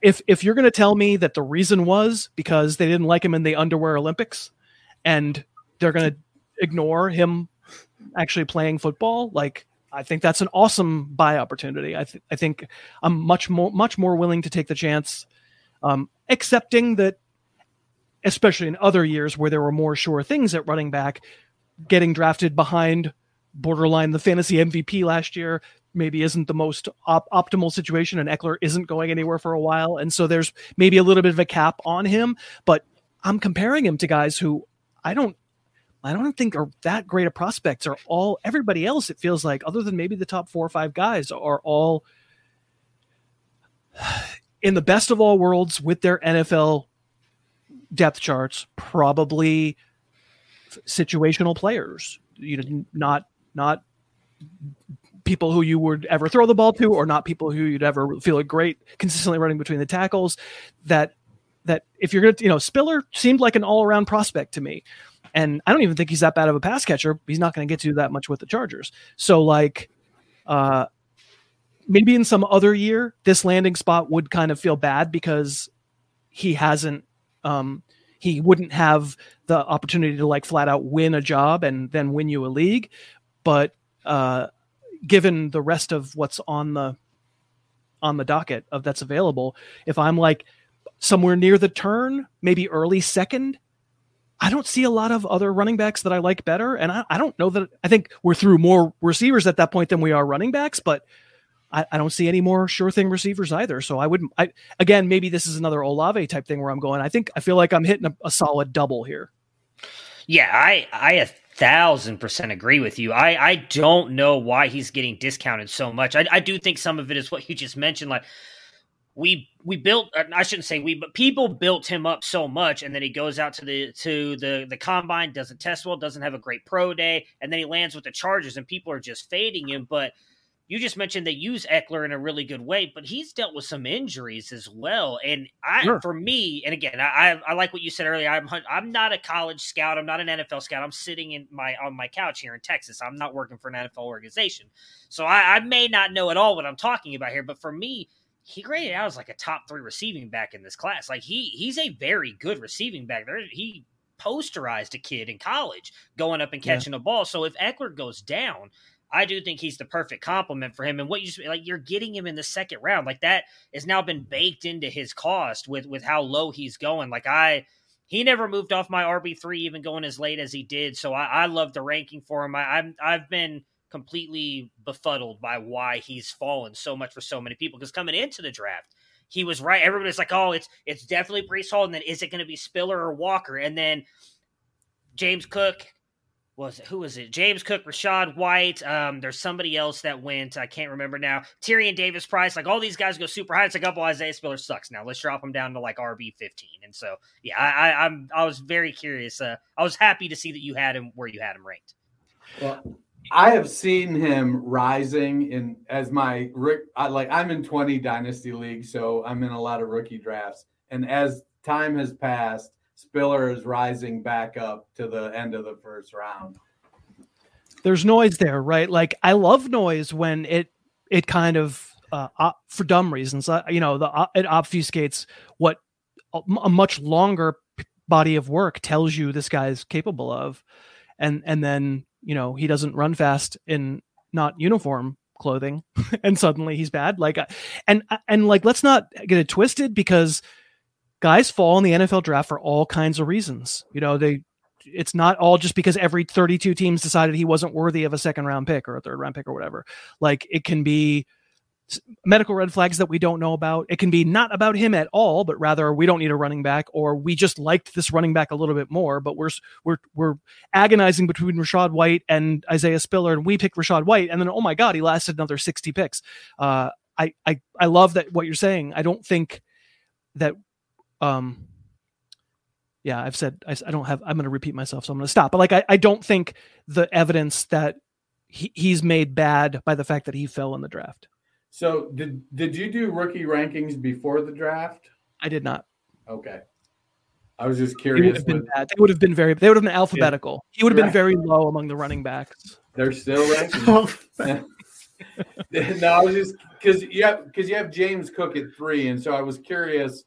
C: if if you're going to tell me that the reason was because they didn't like him in the underwear Olympics, and they're going to ignore him actually playing football, like I think that's an awesome buy opportunity. I, th- I think I'm much more much more willing to take the chance, um, accepting that, especially in other years where there were more sure things at running back, getting drafted behind borderline the fantasy MVP last year maybe isn't the most op- optimal situation, and Ekeler isn't going anywhere for a while, and so there's maybe a little bit of a cap on him. But I'm comparing him to guys who I don't I don't think are that great of prospects. Are all everybody else? It feels like, other than maybe the top four or five guys, are all in the best of all worlds with their NFL depth charts. Probably situational players. You know, not not people who you would ever throw the ball to, or not people who you'd ever feel a great consistently running between the tackles. That that if you're gonna, you know, Spiller seemed like an all around prospect to me. And I don't even think he's that bad of a pass catcher. He's not going to get to that much with the Chargers. So like, uh, maybe in some other year, this landing spot would kind of feel bad because he hasn't, um, he wouldn't have the opportunity to like flat out win a job and then win you a league. But uh, given the rest of what's on the on the docket of that's available, if I'm like somewhere near the turn, maybe early second, I don't see a lot of other running backs that I like better. And I, I don't know that I think we're through more receivers at that point than we are running backs, but I, I don't see any more sure thing receivers either. So I wouldn't, I, again, maybe this is another Olave type thing where I'm going. I think I feel like I'm hitting a, a solid double here.
B: Yeah, I, I a thousand percent agree with you. I, I don't know why he's getting discounted so much. I, I do think some of it is what you just mentioned. Like we we built uh, I shouldn't say we but people built him up so much and then he goes out to the to the the combine doesn't test well doesn't have a great pro day and then he lands with the Chargers and people are just fading him. But you just mentioned they use Ekeler in a really good way but he's dealt with some injuries as well. And I sure. for me and again I I like what you said earlier I'm I'm not a college scout I'm not an NFL scout I'm sitting in my on my couch here in Texas I'm not working for an NFL organization. So I, I may not know at all what I'm talking about here but for me he graded out as like a top three receiving back in this class. Like he he's a very good receiving back. There he posterized a kid in college going up and catching yeah. a ball. So if Ekeler goes down, I do think he's the perfect complement for him. And what you just, like you're getting him in the second round, like that has now been baked into his cost with with how low he's going. Like I he never moved off my RB three, even going as late as he did. So I, I love the ranking for him. I, I'm I've been completely befuddled by why he's fallen so much for so many people. Because coming into the draft, he was right. Everybody's like, "Oh, it's it's definitely Breece Hall," and then is it going to be Spiller or Walker? And then James Cook was it, who was it? James Cook, Rachaad White. Um, there's somebody else that went. I can't remember now. Tyrion Davis Price. Like all these guys go super high. It's like, oh, well, Isaiah Spiller sucks now. Let's drop him down to like RB 15. And so, yeah, I, I, I'm I was very curious. Uh, I was happy to see that you had him where you had him ranked.
D: Well, I have seen him rising in as my I, like I'm in 20 dynasty league, so I'm in a lot of rookie drafts. And as time has passed, Spiller is rising back up to the end of the first round.
C: There's noise there, right? Like I love noise when it it kind of uh, op, for dumb reasons, uh, you know, the uh, it obfuscates what a, a much longer body of work tells you this guy's capable of, and and then you know he doesn't run fast in not uniform clothing, and suddenly he's bad. Like, uh, and uh, and like let's not get it twisted because guys fall in the NFL draft for all kinds of reasons. You know, they it's not all just because every 32 teams decided he wasn't worthy of a second round pick or a third round pick or whatever. Like it can be medical red flags that we don't know about. It can be not about him at all, but rather we don't need a running back, or we just liked this running back a little bit more. But we're we're we're agonizing between Rachaad White and Isaiah Spiller, and we picked Rachaad White, and then oh my god, he lasted another sixty picks. Uh, I I I love that what you're saying. I don't think that um yeah i've said i, I don't have i'm going to repeat myself so i'm going to stop but like I, I don't think the evidence that he, he's made bad by the fact that he fell in the draft
D: so did did you do rookie rankings before the draft?
C: I did not.
D: Okay. I was just curious
C: would have been bad. they would have been very they would have been alphabetical. Yeah. he would have been very low among the running backs.
D: They're still ranking no i was just because you have because you have james cook at three and so i was curious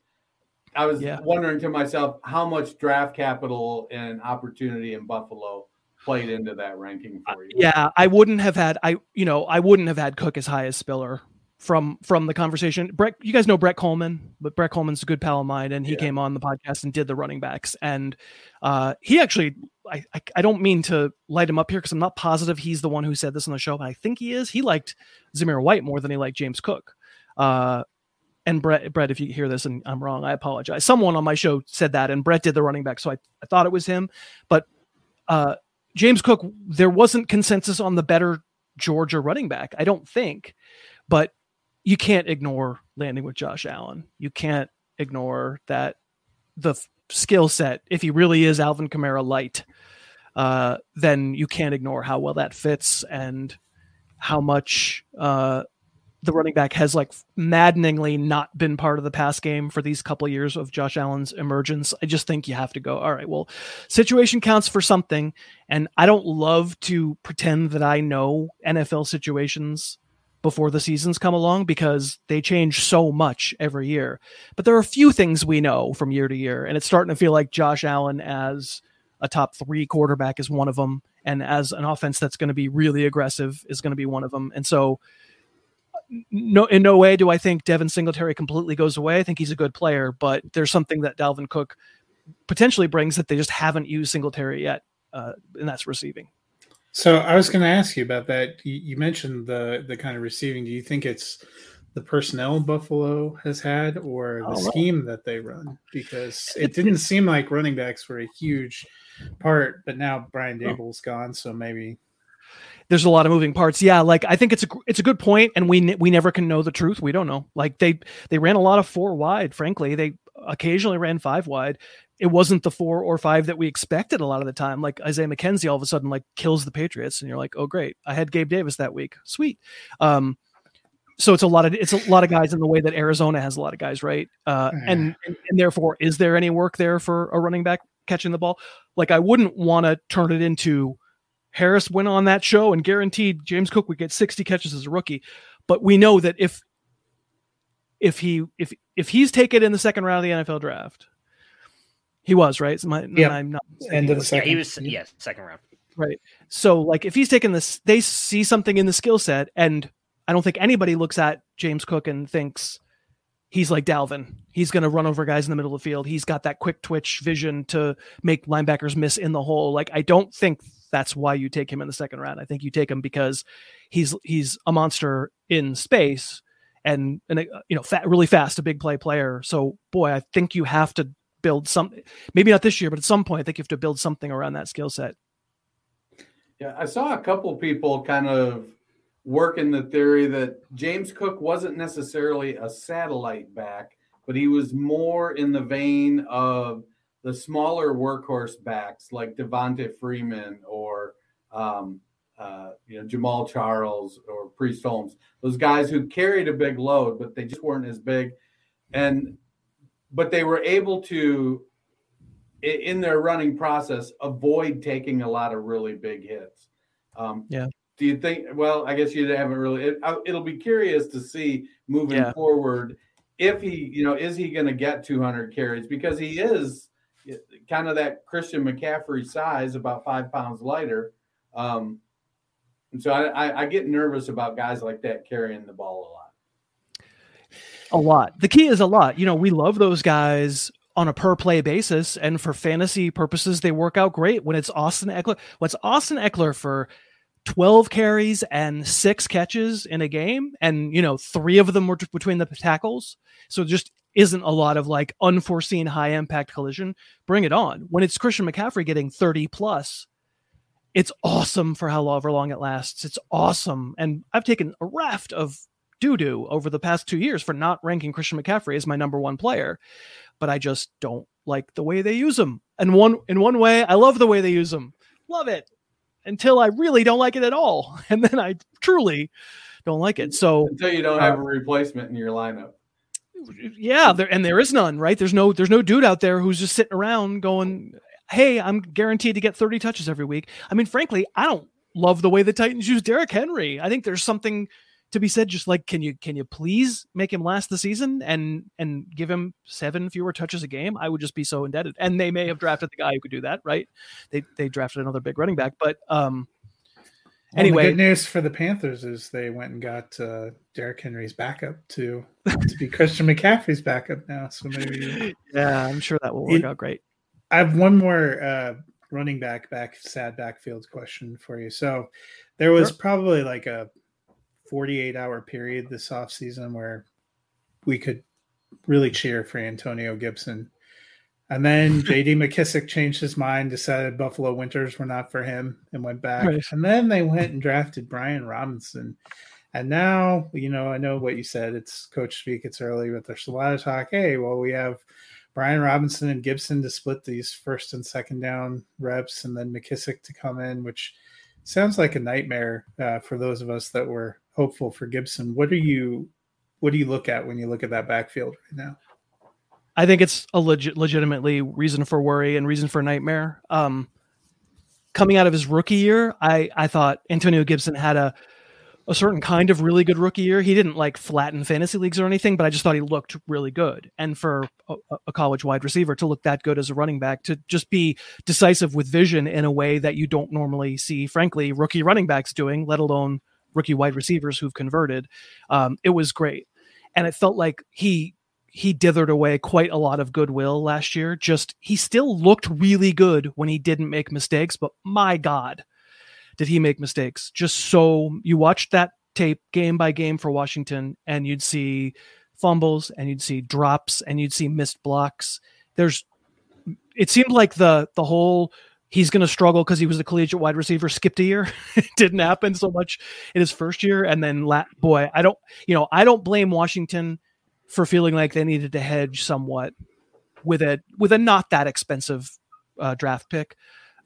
D: I was yeah. wondering to myself how much draft capital and opportunity in Buffalo played into that ranking for you.
C: Yeah, I wouldn't have had I you know I wouldn't have had Cook as high as Spiller from from the conversation. Brett, you guys know Brett Coleman, but Brett Coleman's a good pal of mine, and he yeah. came on the podcast and did the running backs, and uh, he actually. I, I, I don't mean to light him up here because I'm not positive he's the one who said this on the show, but I think he is. He liked Zamir White more than he liked James Cook. Uh, and Brett, Brett, if you hear this and I'm wrong, I apologize. Someone on my show said that, and Brett did the running back, so I, I thought it was him. But uh, James Cook, there wasn't consensus on the better Georgia running back, I don't think. But you can't ignore landing with Josh Allen. You can't ignore that the skill set, if he really is Alvin Kamara light, uh, then you can't ignore how well that fits and how much uh, the running back has like maddeningly not been part of the pass game for these couple years of Josh Allen's emergence. I just think you have to go, all right, well, situation counts for something. And I don't love to pretend that I know NFL situations before the seasons come along because they change so much every year. But there are a few things we know from year to year. And it's starting to feel like Josh Allen as a top three quarterback is one of them. And as an offense that's going to be really aggressive is going to be one of them. And so, no, in no way do I think Devin Singletary completely goes away. I think he's a good player, but there's something that Dalvin Cook potentially brings that they just haven't used Singletary yet, uh, and that's receiving.
E: So I was going to ask you about that. You, mentioned the the kind of receiving. Do you think it's the personnel Buffalo has had, or the oh, scheme that they run? Because it didn't seem like running backs were a huge part, but now Brian Daboll's oh. gone, so maybe
C: there's a lot of moving parts. Yeah, like I think it's a it's a good point, and we we never can know the truth. We don't know. Like they they ran a lot of four wide. Frankly, they occasionally ran five wide. It wasn't the four or five that we expected a lot of the time. Like Isaiah McKenzie, all of a sudden like kills the Patriots, and you're like, oh great, I had Gabe Davis that week. Sweet. Um, so it's a lot of it's a lot of guys in the way that Arizona has a lot of guys, right? Uh, and, and and therefore, is there any work there for a running back catching the ball? Like I wouldn't want to turn it into Harris went on that show and guaranteed James Cook would get 60 catches as a rookie. But we know that if if he if if he's taken in the second round of the NFL draft, he was right. So my,
E: yeah, I'm not end of the second.
B: Yeah, he was yeah second round.
C: Right. So like if he's taking this, they see something in the skill set, and I don't think anybody looks at James Cook and thinks he's like Dalvin. He's going to run over guys in the middle of the field. He's got that quick twitch vision to make linebackers miss in the hole. Like I don't think that's why you take him in the second round. I think you take him because he's he's a monster in space and and uh, you know fat, really fast, a big play player. So boy, I think you have to build some. Maybe not this year, but at some point, I think you have to build something around that skill set.
D: Yeah, I saw a couple people kind of working the theory that James Cook wasn't necessarily a satellite back, but he was more in the vein of the smaller workhorse backs like Devonta Freeman or um, uh, you know Jamaal Charles or Priest Holmes, those guys who carried a big load, but they just weren't as big, and but they were able to in their running process avoid taking a lot of really big hits. Um,
C: yeah.
D: Do you think? Well, I guess you haven't really. It, will be curious to see moving yeah. forward if he, you know, is he going to get 200 carries because he is kind of that Christian McCaffrey size, about five pounds lighter. Um, and so I, I, I get nervous about guys like that carrying the ball a lot.
C: A lot. The key is a lot. You know, we love those guys on a per play basis, and for fantasy purposes, they work out great. When it's Austin Ekeler, what's Austin Ekeler for 12 carries and six catches in a game, and you know, three of them were t- between the tackles. So just isn't a lot of like unforeseen high impact collision, bring it on. When it's Christian McCaffrey getting 30 plus, it's awesome for however long it lasts. It's awesome. And I've taken a raft of doo doo over the past two years for not ranking Christian McCaffrey as my number one player, but I just don't like the way they use him. And one in one way, I love the way they use him. Love it. Until I really don't like it at all. And then I truly don't like it. So
D: until you don't have uh, a replacement in your lineup
C: yeah there and there is none right there's no there's no dude out there who's just sitting around going hey i'm guaranteed to get 30 touches every week i mean frankly i don't love the way the titans use Derrick henry i think there's something to be said just like can you can you please make him last the season and and give him seven fewer touches a game i would just be so indebted and they may have drafted the guy who could do that right they they drafted another big running back but um
E: well, anyway, good news for the Panthers is they went and got uh, Derrick Henry's backup to to be Christian McCaffrey's backup now. So maybe,
C: yeah, I'm sure that will work it, out great.
E: I have one more uh, running back back sad backfield question for you. So there was sure. probably like a 48 hour period this off season where we could really cheer for Antonio Gibson and then J.D. McKissic changed his mind, decided Buffalo Winters were not for him, and went back. Right. And then they went and drafted Brian Robinson. And now, you know, I know what you said. It's coach speak. It's early, but there's a lot of talk. Hey, well, we have Brian Robinson and Gibson to split these first and second down reps, and then McKissic to come in, which sounds like a nightmare uh, for those of us that were hopeful for Gibson. What do you, what do you look at when you look at that backfield right now?
C: I think it's a legit, legitimately reason for worry and reason for nightmare. Um, coming out of his rookie year, I I thought Antonio Gibson had a a certain kind of really good rookie year. He didn't like flatten fantasy leagues or anything, but I just thought he looked really good. And for a, a, college wide receiver to look that good as a running back, to just be decisive with vision in a way that you don't normally see, frankly, rookie running backs doing, let alone rookie wide receivers who've converted, um, it was great. And it felt like he he dithered away quite a lot of goodwill last year. Just he still looked really good when he didn't make mistakes, but my God, did he make mistakes? Just so you watched that tape game by game for Washington, and you'd see fumbles and you'd see drops and you'd see missed blocks. There's it seemed like the the whole he's going to struggle because he was a collegiate wide receiver skipped a year it didn't happen so much in his first year and then la- boy i don't you know i don't blame washington for feeling like they needed to hedge somewhat with a with a not that expensive uh, draft pick.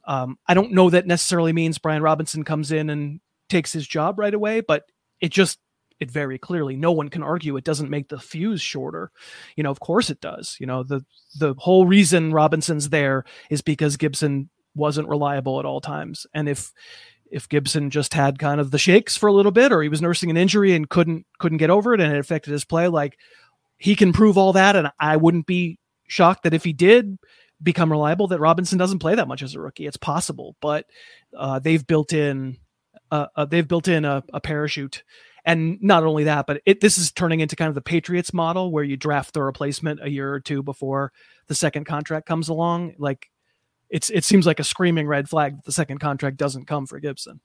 C: Um, I don't know that necessarily means Brian Robinson comes in and takes his job right away, but it just it very clearly no one can argue it doesn't make the fuse shorter. You know, of course it does. You know, the the whole reason Robinson's there is because Gibson wasn't reliable at all times. And if if Gibson just had kind of the shakes for a little bit or he was nursing an injury and couldn't couldn't get over it and it affected his play like he can prove all that, and I wouldn't be shocked that if he did become reliable, that Robinson doesn't play that much as a rookie. It's possible, but uh, they've built in uh, uh, they've built in a, a, parachute, And not only that, but it this is turning into kind of the Patriots model where you draft the replacement a year or two before the second contract comes along. Like it's it seems like a screaming red flag that the second contract doesn't come for Gibson.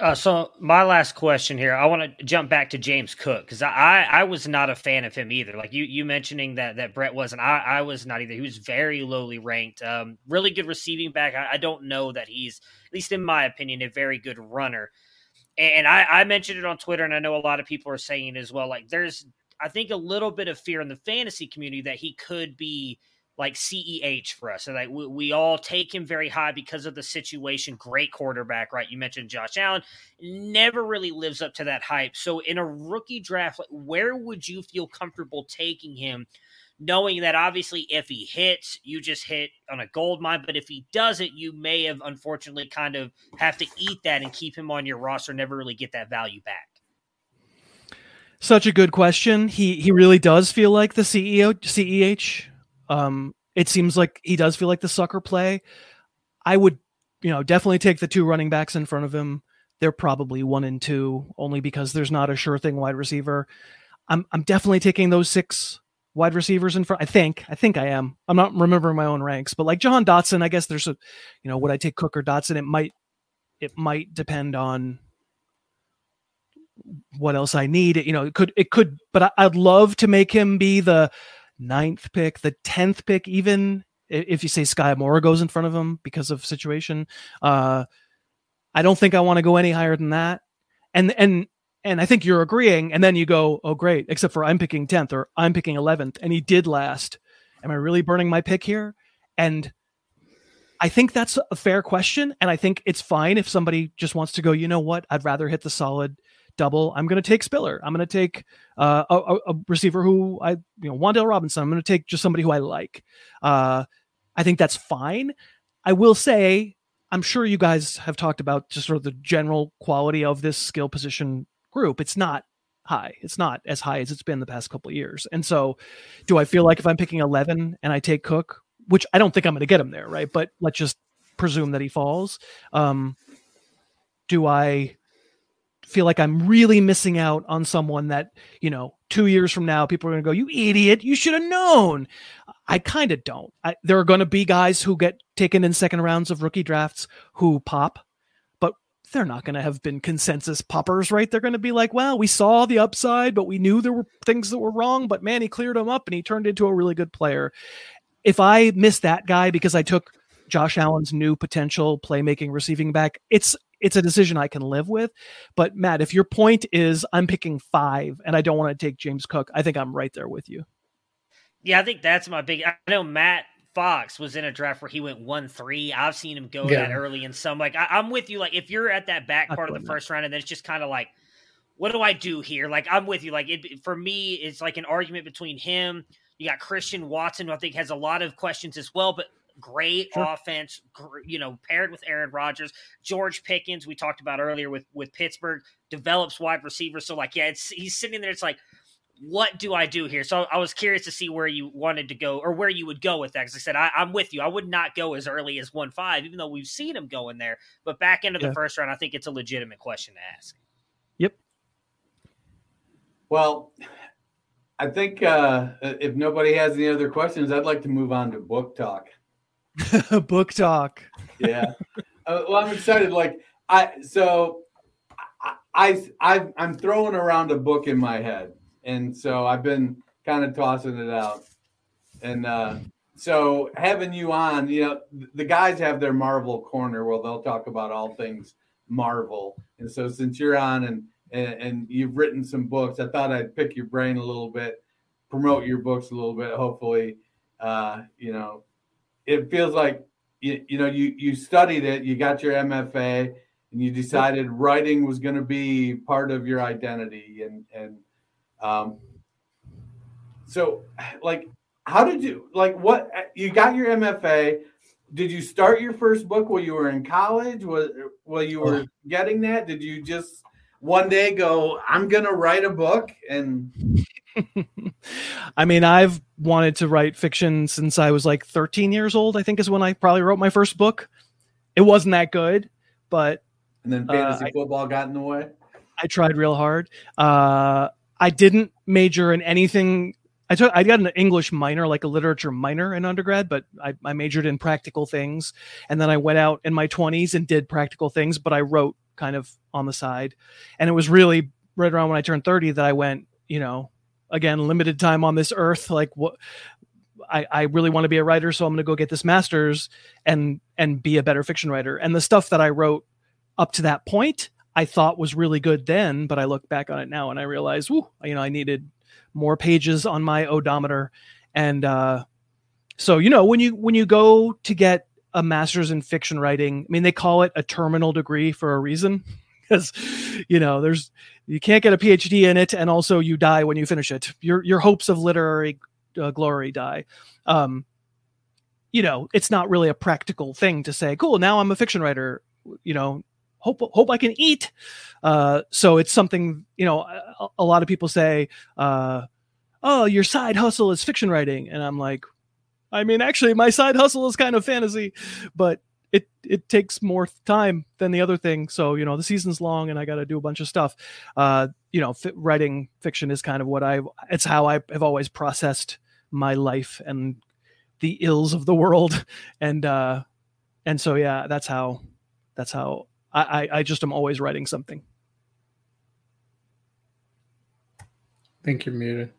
B: Uh, so my last question here, I want to jump back to James Cook because I, I was not a fan of him either. Like you you mentioning that that Brett wasn't, I, I was not either. He was very lowly ranked. Um, really good receiving back. I, I don't know that he's, at least in my opinion, a very good runner. And I, I mentioned it on Twitter, and I know a lot of people are saying as well. Like there's, I think, a little bit of fear in the fantasy community that he could be like CEH for us. So like we, we, all take him very high because of the situation. Great quarterback, right? You mentioned Josh Allen, never really lives up to that hype. So in a rookie draft, like, where would you feel comfortable taking him? Knowing that obviously if he hits, you just hit on a gold mine. But if he doesn't, you may have unfortunately kind of have to eat that and keep him on your roster, never really get that value back.
C: Such a good question. He he really does feel like the CEO CEH um, it seems like he does feel like the sucker play. I would, you know, definitely take the two running backs in front of him. They're probably one and two, only because there's not a sure thing wide receiver. I'm I'm definitely taking those six wide receivers in front. I think I think I am. I'm not remembering my own ranks, but like Jahan Dotson, I guess there's a, you know, would I take Cook or Dotson? It might it might depend on what else I need. You know, it could it could, but I, would love to make him be the ninth pick, the tenth pick, even if you say Skyy Moore goes in front of him because of situation. Uh, I don't think I want to go any higher than that. And and and I think you're agreeing. And then you go, oh great, except for I'm picking tenth or I'm picking eleventh, and he did last. Am I really burning my pick here? And I think that's a fair question, and I think it's fine if somebody just wants to go. You know what? I'd rather hit the solid double. I'm going to take Spiller. I'm going to take uh, a, a, receiver who I, you know, Wan'Dale Robinson. I'm going to take just somebody who I like. Uh, I think that's fine. I will say, I'm sure you guys have talked about just sort of the general quality of this skill position group. It's not high. It's not as high as it's been the past couple years. And so, do I feel like if I'm picking 11 and I take Cook, which I don't think I'm going to get him there, right? But let's just presume that he falls. Um, do I feel like I'm really missing out on someone that, you know, two years from now, people are going to go, you idiot, you should have known. I kind of don't. I, there are going to be guys who get taken in second rounds of rookie drafts who pop, but they're not going to have been consensus poppers, right? They're going to be like, well, we saw the upside, but we knew there were things that were wrong, but man, he cleared them up and he turned into a really good player. If I miss that guy because I took Josh Allen's new potential playmaking receiving back, it's it's a decision I can live with. But Matt, if your point is I'm picking five and I don't want to take James Cook, I think I'm right there with you.
B: Yeah, I think that's my big. I know Matt Fox was in a draft where he went one three. I've seen him go yeah. that early in some. Like I, am with you. Like if you're at that back part of the first round, and then it's just kind of like, what do I do here? Like I'm with you. Like it for me, it's like an argument between him. You got Christian Watson, who I think has a lot of questions as well, but great sure. offense, you know, paired with Aaron Rodgers. George Pickens, we talked about earlier with with Pittsburgh, develops wide receivers. So like, yeah, it's he's sitting there. It's like, what do I do here? So I was curious to see where you wanted to go or where you would go with that. Because I said I, am with you. I would not go as early as one five, even though we've seen him go in there. But back into the yeah. first round, I think it's a legitimate question to ask.
C: Yep.
D: Well, I think uh, if nobody has any other questions, I'd like to move on to book talk.
C: book talk.
D: yeah. Uh, well, I'm excited. Like I, so I, I, I'm throwing around a book in my head, and so I've been kind of tossing it out, and uh, so having you on, you know, the guys have their Marvel corner where they'll talk about all things Marvel, and so since you're on and and, and you've written some books, I thought I'd pick your brain a little bit, promote your books a little bit, hopefully, uh, you know, it feels like you, you know you you studied it, you got your MFA, and you decided writing was going to be part of your identity, and and um, so like how did you like what you got your MFA? Did you start your first book while you were in college? Was while you were getting that? Did you just one day go, I'm gonna write a book and
C: I mean, I've wanted to write fiction since I was like 13 years old. I think is when I probably wrote my first book. It wasn't that good, but
D: and then fantasy uh, football got in the way.
C: I tried real hard. Uh, I didn't major in anything. I took I got an English minor, like a literature minor in undergrad, but I, I majored in practical things. And then I went out in my twenties and did practical things, but I wrote kind of on the side. And it was really right around when I turned 30 that I went, you know, again, limited time on this earth. Like what I, I really want to be a writer, so I'm gonna go get this master's and and be a better fiction writer. And the stuff that I wrote up to that point, I thought was really good then, but I look back on it now and I realize, whoo, you know, I needed more pages on my odometer. And uh, so, you know, when you when you go to get a master's in fiction writing, I mean, they call it a terminal degree for a reason, because you know, there's you can't get a PhD in it, and also you die when you finish it. Your your hopes of literary uh, glory die. Um, you know, it's not really a practical thing to say, cool, now I'm a fiction writer. You know, hope hope I can eat. Uh, so it's something you know. A, a lot of people say, uh, "Oh, your side hustle is fiction writing," and I'm like, I mean, actually, my side hustle is kind of fantasy, but it it takes more time than the other thing. So you know, the season's long, and I got to do a bunch of stuff. Uh, you know, fi- writing fiction is kind of what I. It's how I have always processed my life and the ills of the world, and uh, and so yeah, that's how that's how I, I, I just am always writing something.
E: I think you're muted.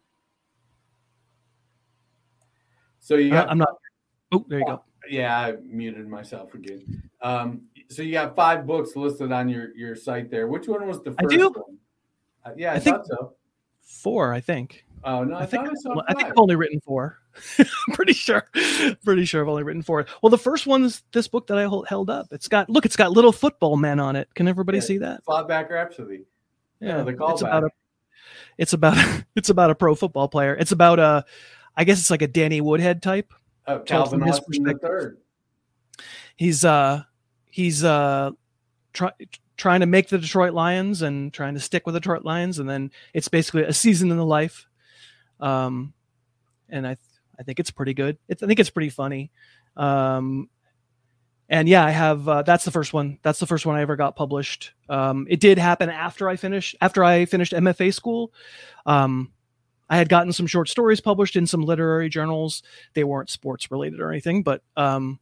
D: So you got,
C: I'm not. Oh, there you go.
D: Yeah, I muted myself again. Um, so you got five books listed on your your site there. Which one was the
C: I
D: first
C: do?
D: one? Uh, yeah, I,
C: I think-
D: thought so.
C: Four, I think.
D: Oh no, I,
C: I think
D: I
C: I think. I've only written four. I'm pretty sure. Pretty sure I've only written four. Well, the first one's this book that I hold, held up. It's got look, it's got little football men on it. Can everybody
D: Yeah.
C: see that?
D: Fallback Rhapsody. Yeah, the
C: it's about a it's about it's about a pro football player. It's about a I guess it's like a Danny Woodhead type.
D: Uh, Calvin
C: from his perspective. He's uh he's uh try, trying to make the Detroit Lions and trying to stick with the Detroit Lions, and then it's basically a season in the life. Um, and I I think it's pretty good. It's I think it's pretty funny. Um, and yeah, I have uh, that's the first one. That's the first one I ever got published. Um, it did happen after I finished after I finished MFA school. Um, I had gotten some short stories published in some literary journals. They weren't sports related or anything, but um,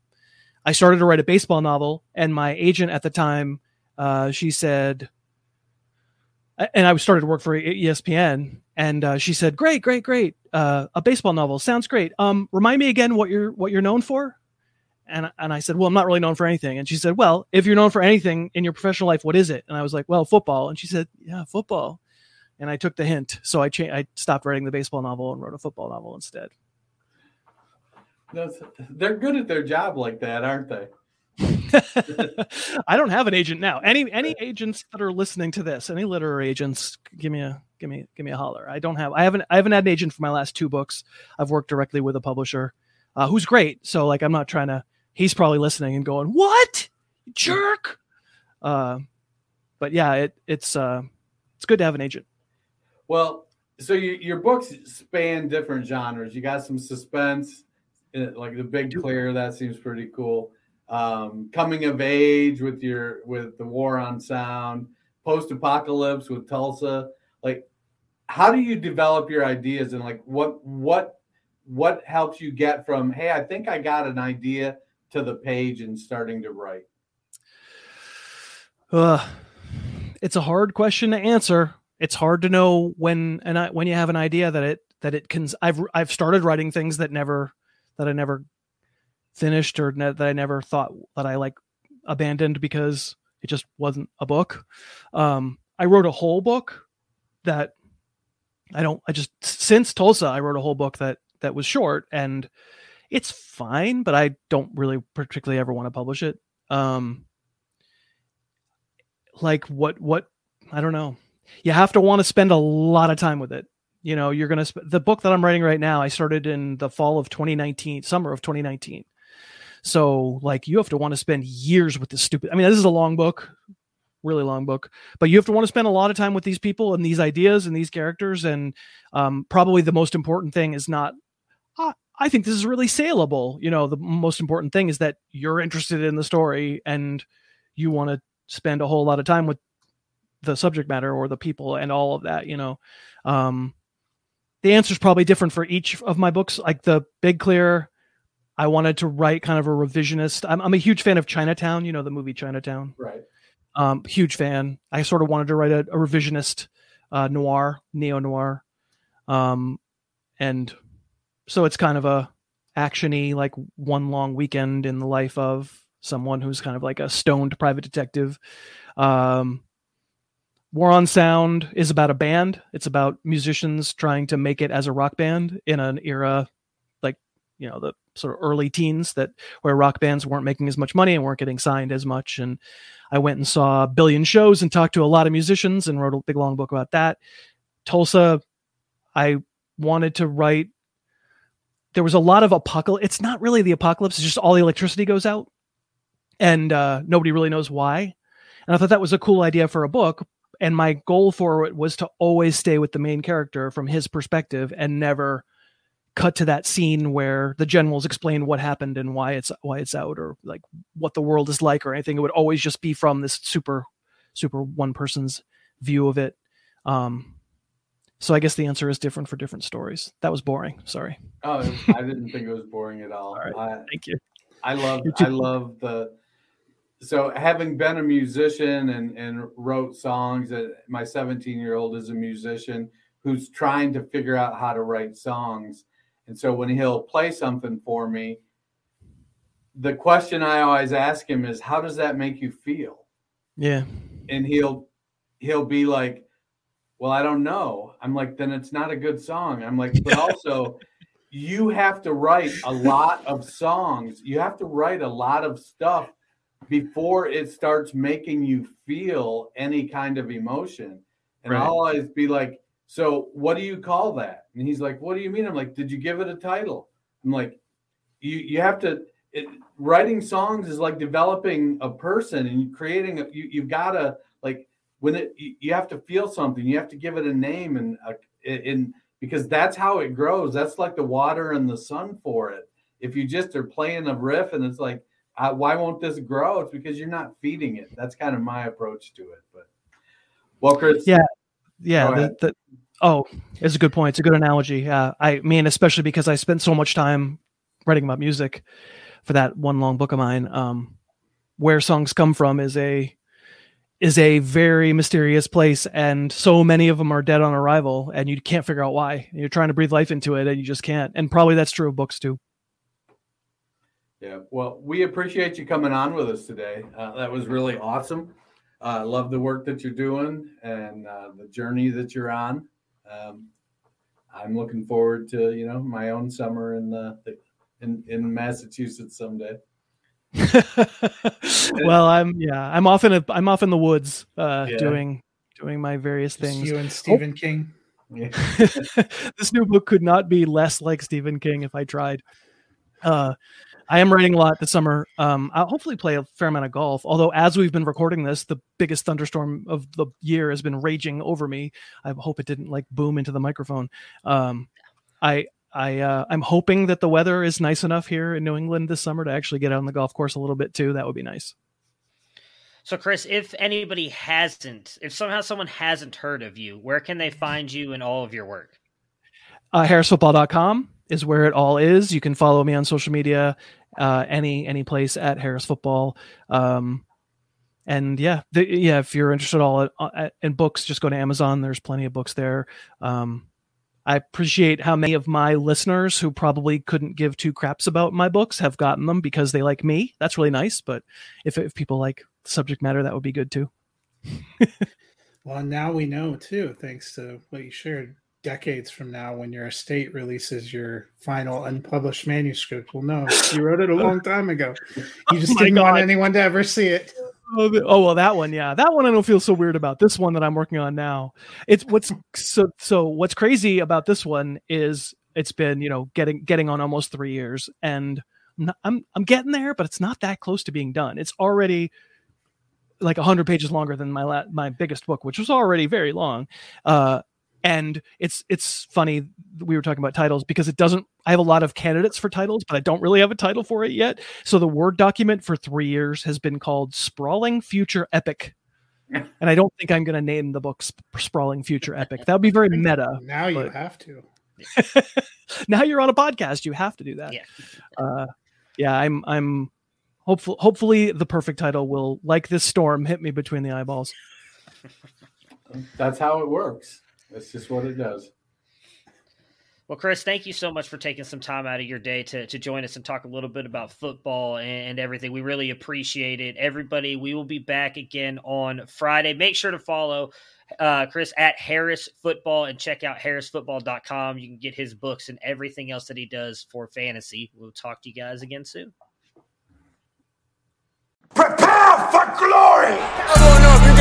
C: I started to write a baseball novel, and my agent at the time, uh, she said, and I started to work for ESPN, and uh, she said, "Great, great, great, uh, a baseball novel sounds great. Um, remind me again what you're what you're known for." And and I said, "Well, I'm not really known for anything." And she said, "Well, if you're known for anything in your professional life, what is it?" And I was like, "Well, football." And she said, "Yeah, football." And I took the hint, so I cha- I stopped writing the baseball novel and wrote a football novel instead.
D: That's, they're good at their job like that, aren't they?
C: I don't have an agent now. Any any agents that are listening to this, any literary agents, give me a give me give me a holler. I don't have I haven't I haven't had an agent for my last two books. I've worked directly with a publisher, uh, who's great. So like I'm not trying to. He's probably listening and going, "What jerk?" Uh, but yeah, it it's uh it's good to have an agent.
D: Well, so you, your books span different genres. You got some suspense, uh, like the Big Clear. That seems pretty cool. Um, coming of age with your with the War on Sound, post apocalypse with Tulsa. Like, how do you develop your ideas and like what what what helps you get from hey, I think I got an idea to the page and starting to write?
C: Uh, it's a hard question to answer. It's hard to know when and I, when you have an idea that it that it can. I've I've started writing things that never that I never finished or ne- that I never thought that I like abandoned because it just wasn't a book. Um, I wrote a whole book that I don't. I just since Tulsa, I wrote a whole book that that was short and it's fine, but I don't really particularly ever want to publish it. Um, like what what I don't know. You have to want to spend a lot of time with it. You know, you're gonna sp- the book that I'm writing right now. I started in the fall of 2019, summer of 2019. So like you have to want to spend years with this stupid. I mean, this is a long book, really long book, but you have to want to spend a lot of time with these people and these ideas and these characters. And um, probably the most important thing is not. "Ah, I think this is really saleable. You know, the most important thing is that you're interested in the story and you want to spend a whole lot of time with the subject matter or the people and all of that. You know, um, the answer is probably different for each of my books. Like the Big Clear, I wanted to write kind of a revisionist. I'm, I'm a huge fan of Chinatown. You know the movie Chinatown.
D: Right.
C: Um, huge fan. I sort of wanted to write a, a revisionist uh, noir, neo noir, um, and so it's kind of a actiony, like one long weekend in the life of someone who's kind of like a stoned private detective. Um, War on Sound is about a band. It's about musicians trying to make it as a rock band in an era like you know the sort of early teens that where rock bands weren't making as much money and weren't getting signed as much. And I went and saw a billion shows and talked to a lot of musicians and wrote a big long book about that. Tulsa, I wanted to write. There was a lot of apocalypse. It's not really the apocalypse. It's just all the electricity goes out, and uh, nobody really knows why. And I thought that was a cool idea for a book. And my goal for it was to always stay with the main character from his perspective and never cut to that scene where the generals explain what happened and why it's why it's out or like what the world is like or anything. It would always just be from this super super one person's view of it. Um, so I guess the answer is different for different stories. That was boring. Sorry.
D: Oh, I didn't think it was boring at all.
C: all right.
D: I,
C: Thank you.
D: I love I love the so having been a musician and and wrote songs that my 17 year old is a musician who's trying to figure out how to write songs. And so when he'll play something for me the question i always ask him is how does that make you feel?
C: Yeah.
D: and he'll he'll be like well i don't know. I'm like then it's not a good song. I'm like but also you have to write a lot of songs. You have to write a lot of stuff before it starts making you feel any kind of emotion. And
C: Right.
D: i'll always be like so what do you call that? And he's like what do you mean? I'm like did you give it a title? I'm like you you have to it, writing songs is like developing a person and creating a, you, you've got to like when it you, you have to feel something you have to give it a name and uh, a, in because that's how it grows. That's like the water and the sun for it. If you just are playing a riff and it's like uh, why won't this grow it's because you're not feeding it that's kind of my approach to it but well chris
C: Yeah. Yeah. The, the, oh, it's a good point. It's a good analogy. Yeah. I mean, especially because I spent so much time writing about music for that one long book of mine. Um, where songs come from is a is a very mysterious place and so many of them are dead on arrival and you can't figure out why you're trying to breathe life into it and you just can't and probably that's true of books too
D: Yeah, well, we appreciate you coming on with us today. Uh, that was really awesome. I uh, love the work that you're doing and uh, the journey that you're on. Um, I'm looking forward to you know my own summer in the in in Massachusetts someday.
C: well i'm yeah i'm off in a i'm off in the woods uh
D: Yeah.
C: doing doing my various
E: Just
C: things
E: you and Stephen King.
D: Yeah.
C: this new book could not be less like Stephen King if I tried. Uh, I am writing a lot this summer. Um, I'll hopefully play a fair amount of golf. Although, as we've been recording this, the biggest thunderstorm of the year has been raging over me. I hope it didn't like boom into the microphone. Um, I I uh, I'm hoping that the weather is nice enough here in New England this summer to actually get out on the golf course a little bit too. That would be nice.
B: So, Chris, if anybody hasn't, if somehow someone hasn't heard of you, where can they find you and all of your work?
C: uh, harrisfootball.com is where it all is you can follow me on social media uh, any any place at harris football. Um, and yeah the, yeah if you're interested at all uh, in books just go to amazon. There's plenty of books there. Um, i appreciate how many of my listeners who probably couldn't give two craps about my books have gotten them because they like me. That's really nice but if, if people like subject matter that would be good too.
E: Well, now we know too, thanks to what you shared. Decades from now, when your estate releases your final unpublished manuscript, we'll know you wrote it a long time ago. You just
C: Oh
E: didn't want anyone to ever see it.
C: Oh, well, that one, yeah, that one I don't feel so weird about. This one that I'm working on now, it's what's so so. What's crazy about this one is it's been you know getting getting on almost three years, and I'm not, I'm, I'm getting there, but it's not that close to being done. It's already like hundred pages longer than my la- my biggest book, which was already very long. Uh, and it's it's funny we were talking about titles because it doesn't. I have a lot of candidates for titles, but I don't really have a title for it yet. So the word document for three years has been called "Sprawling Future Epic," and I don't think I'm going to name the book Sp- Sprawling Future Epic. That would be very meta.
E: Now you
C: but-
E: have to.
C: now you're on a podcast. You have to do that.
B: Yeah.
C: Uh, yeah. I'm. I'm. Hopefully, hopefully, the perfect title will, like this storm, hit me between the eyeballs.
D: That's how it works. That's just what it does.
B: Well, Chris, thank you so much for taking some time out of your day to, to join us and talk a little bit about football and, and everything. We really appreciate it. Everybody, we will be back again on Friday. Make sure to follow uh, Chris at Harris Football and check out harrisfootball.com. You can get his books and everything else that he does for fantasy. We'll talk to you guys again soon.
F: Prepare for glory!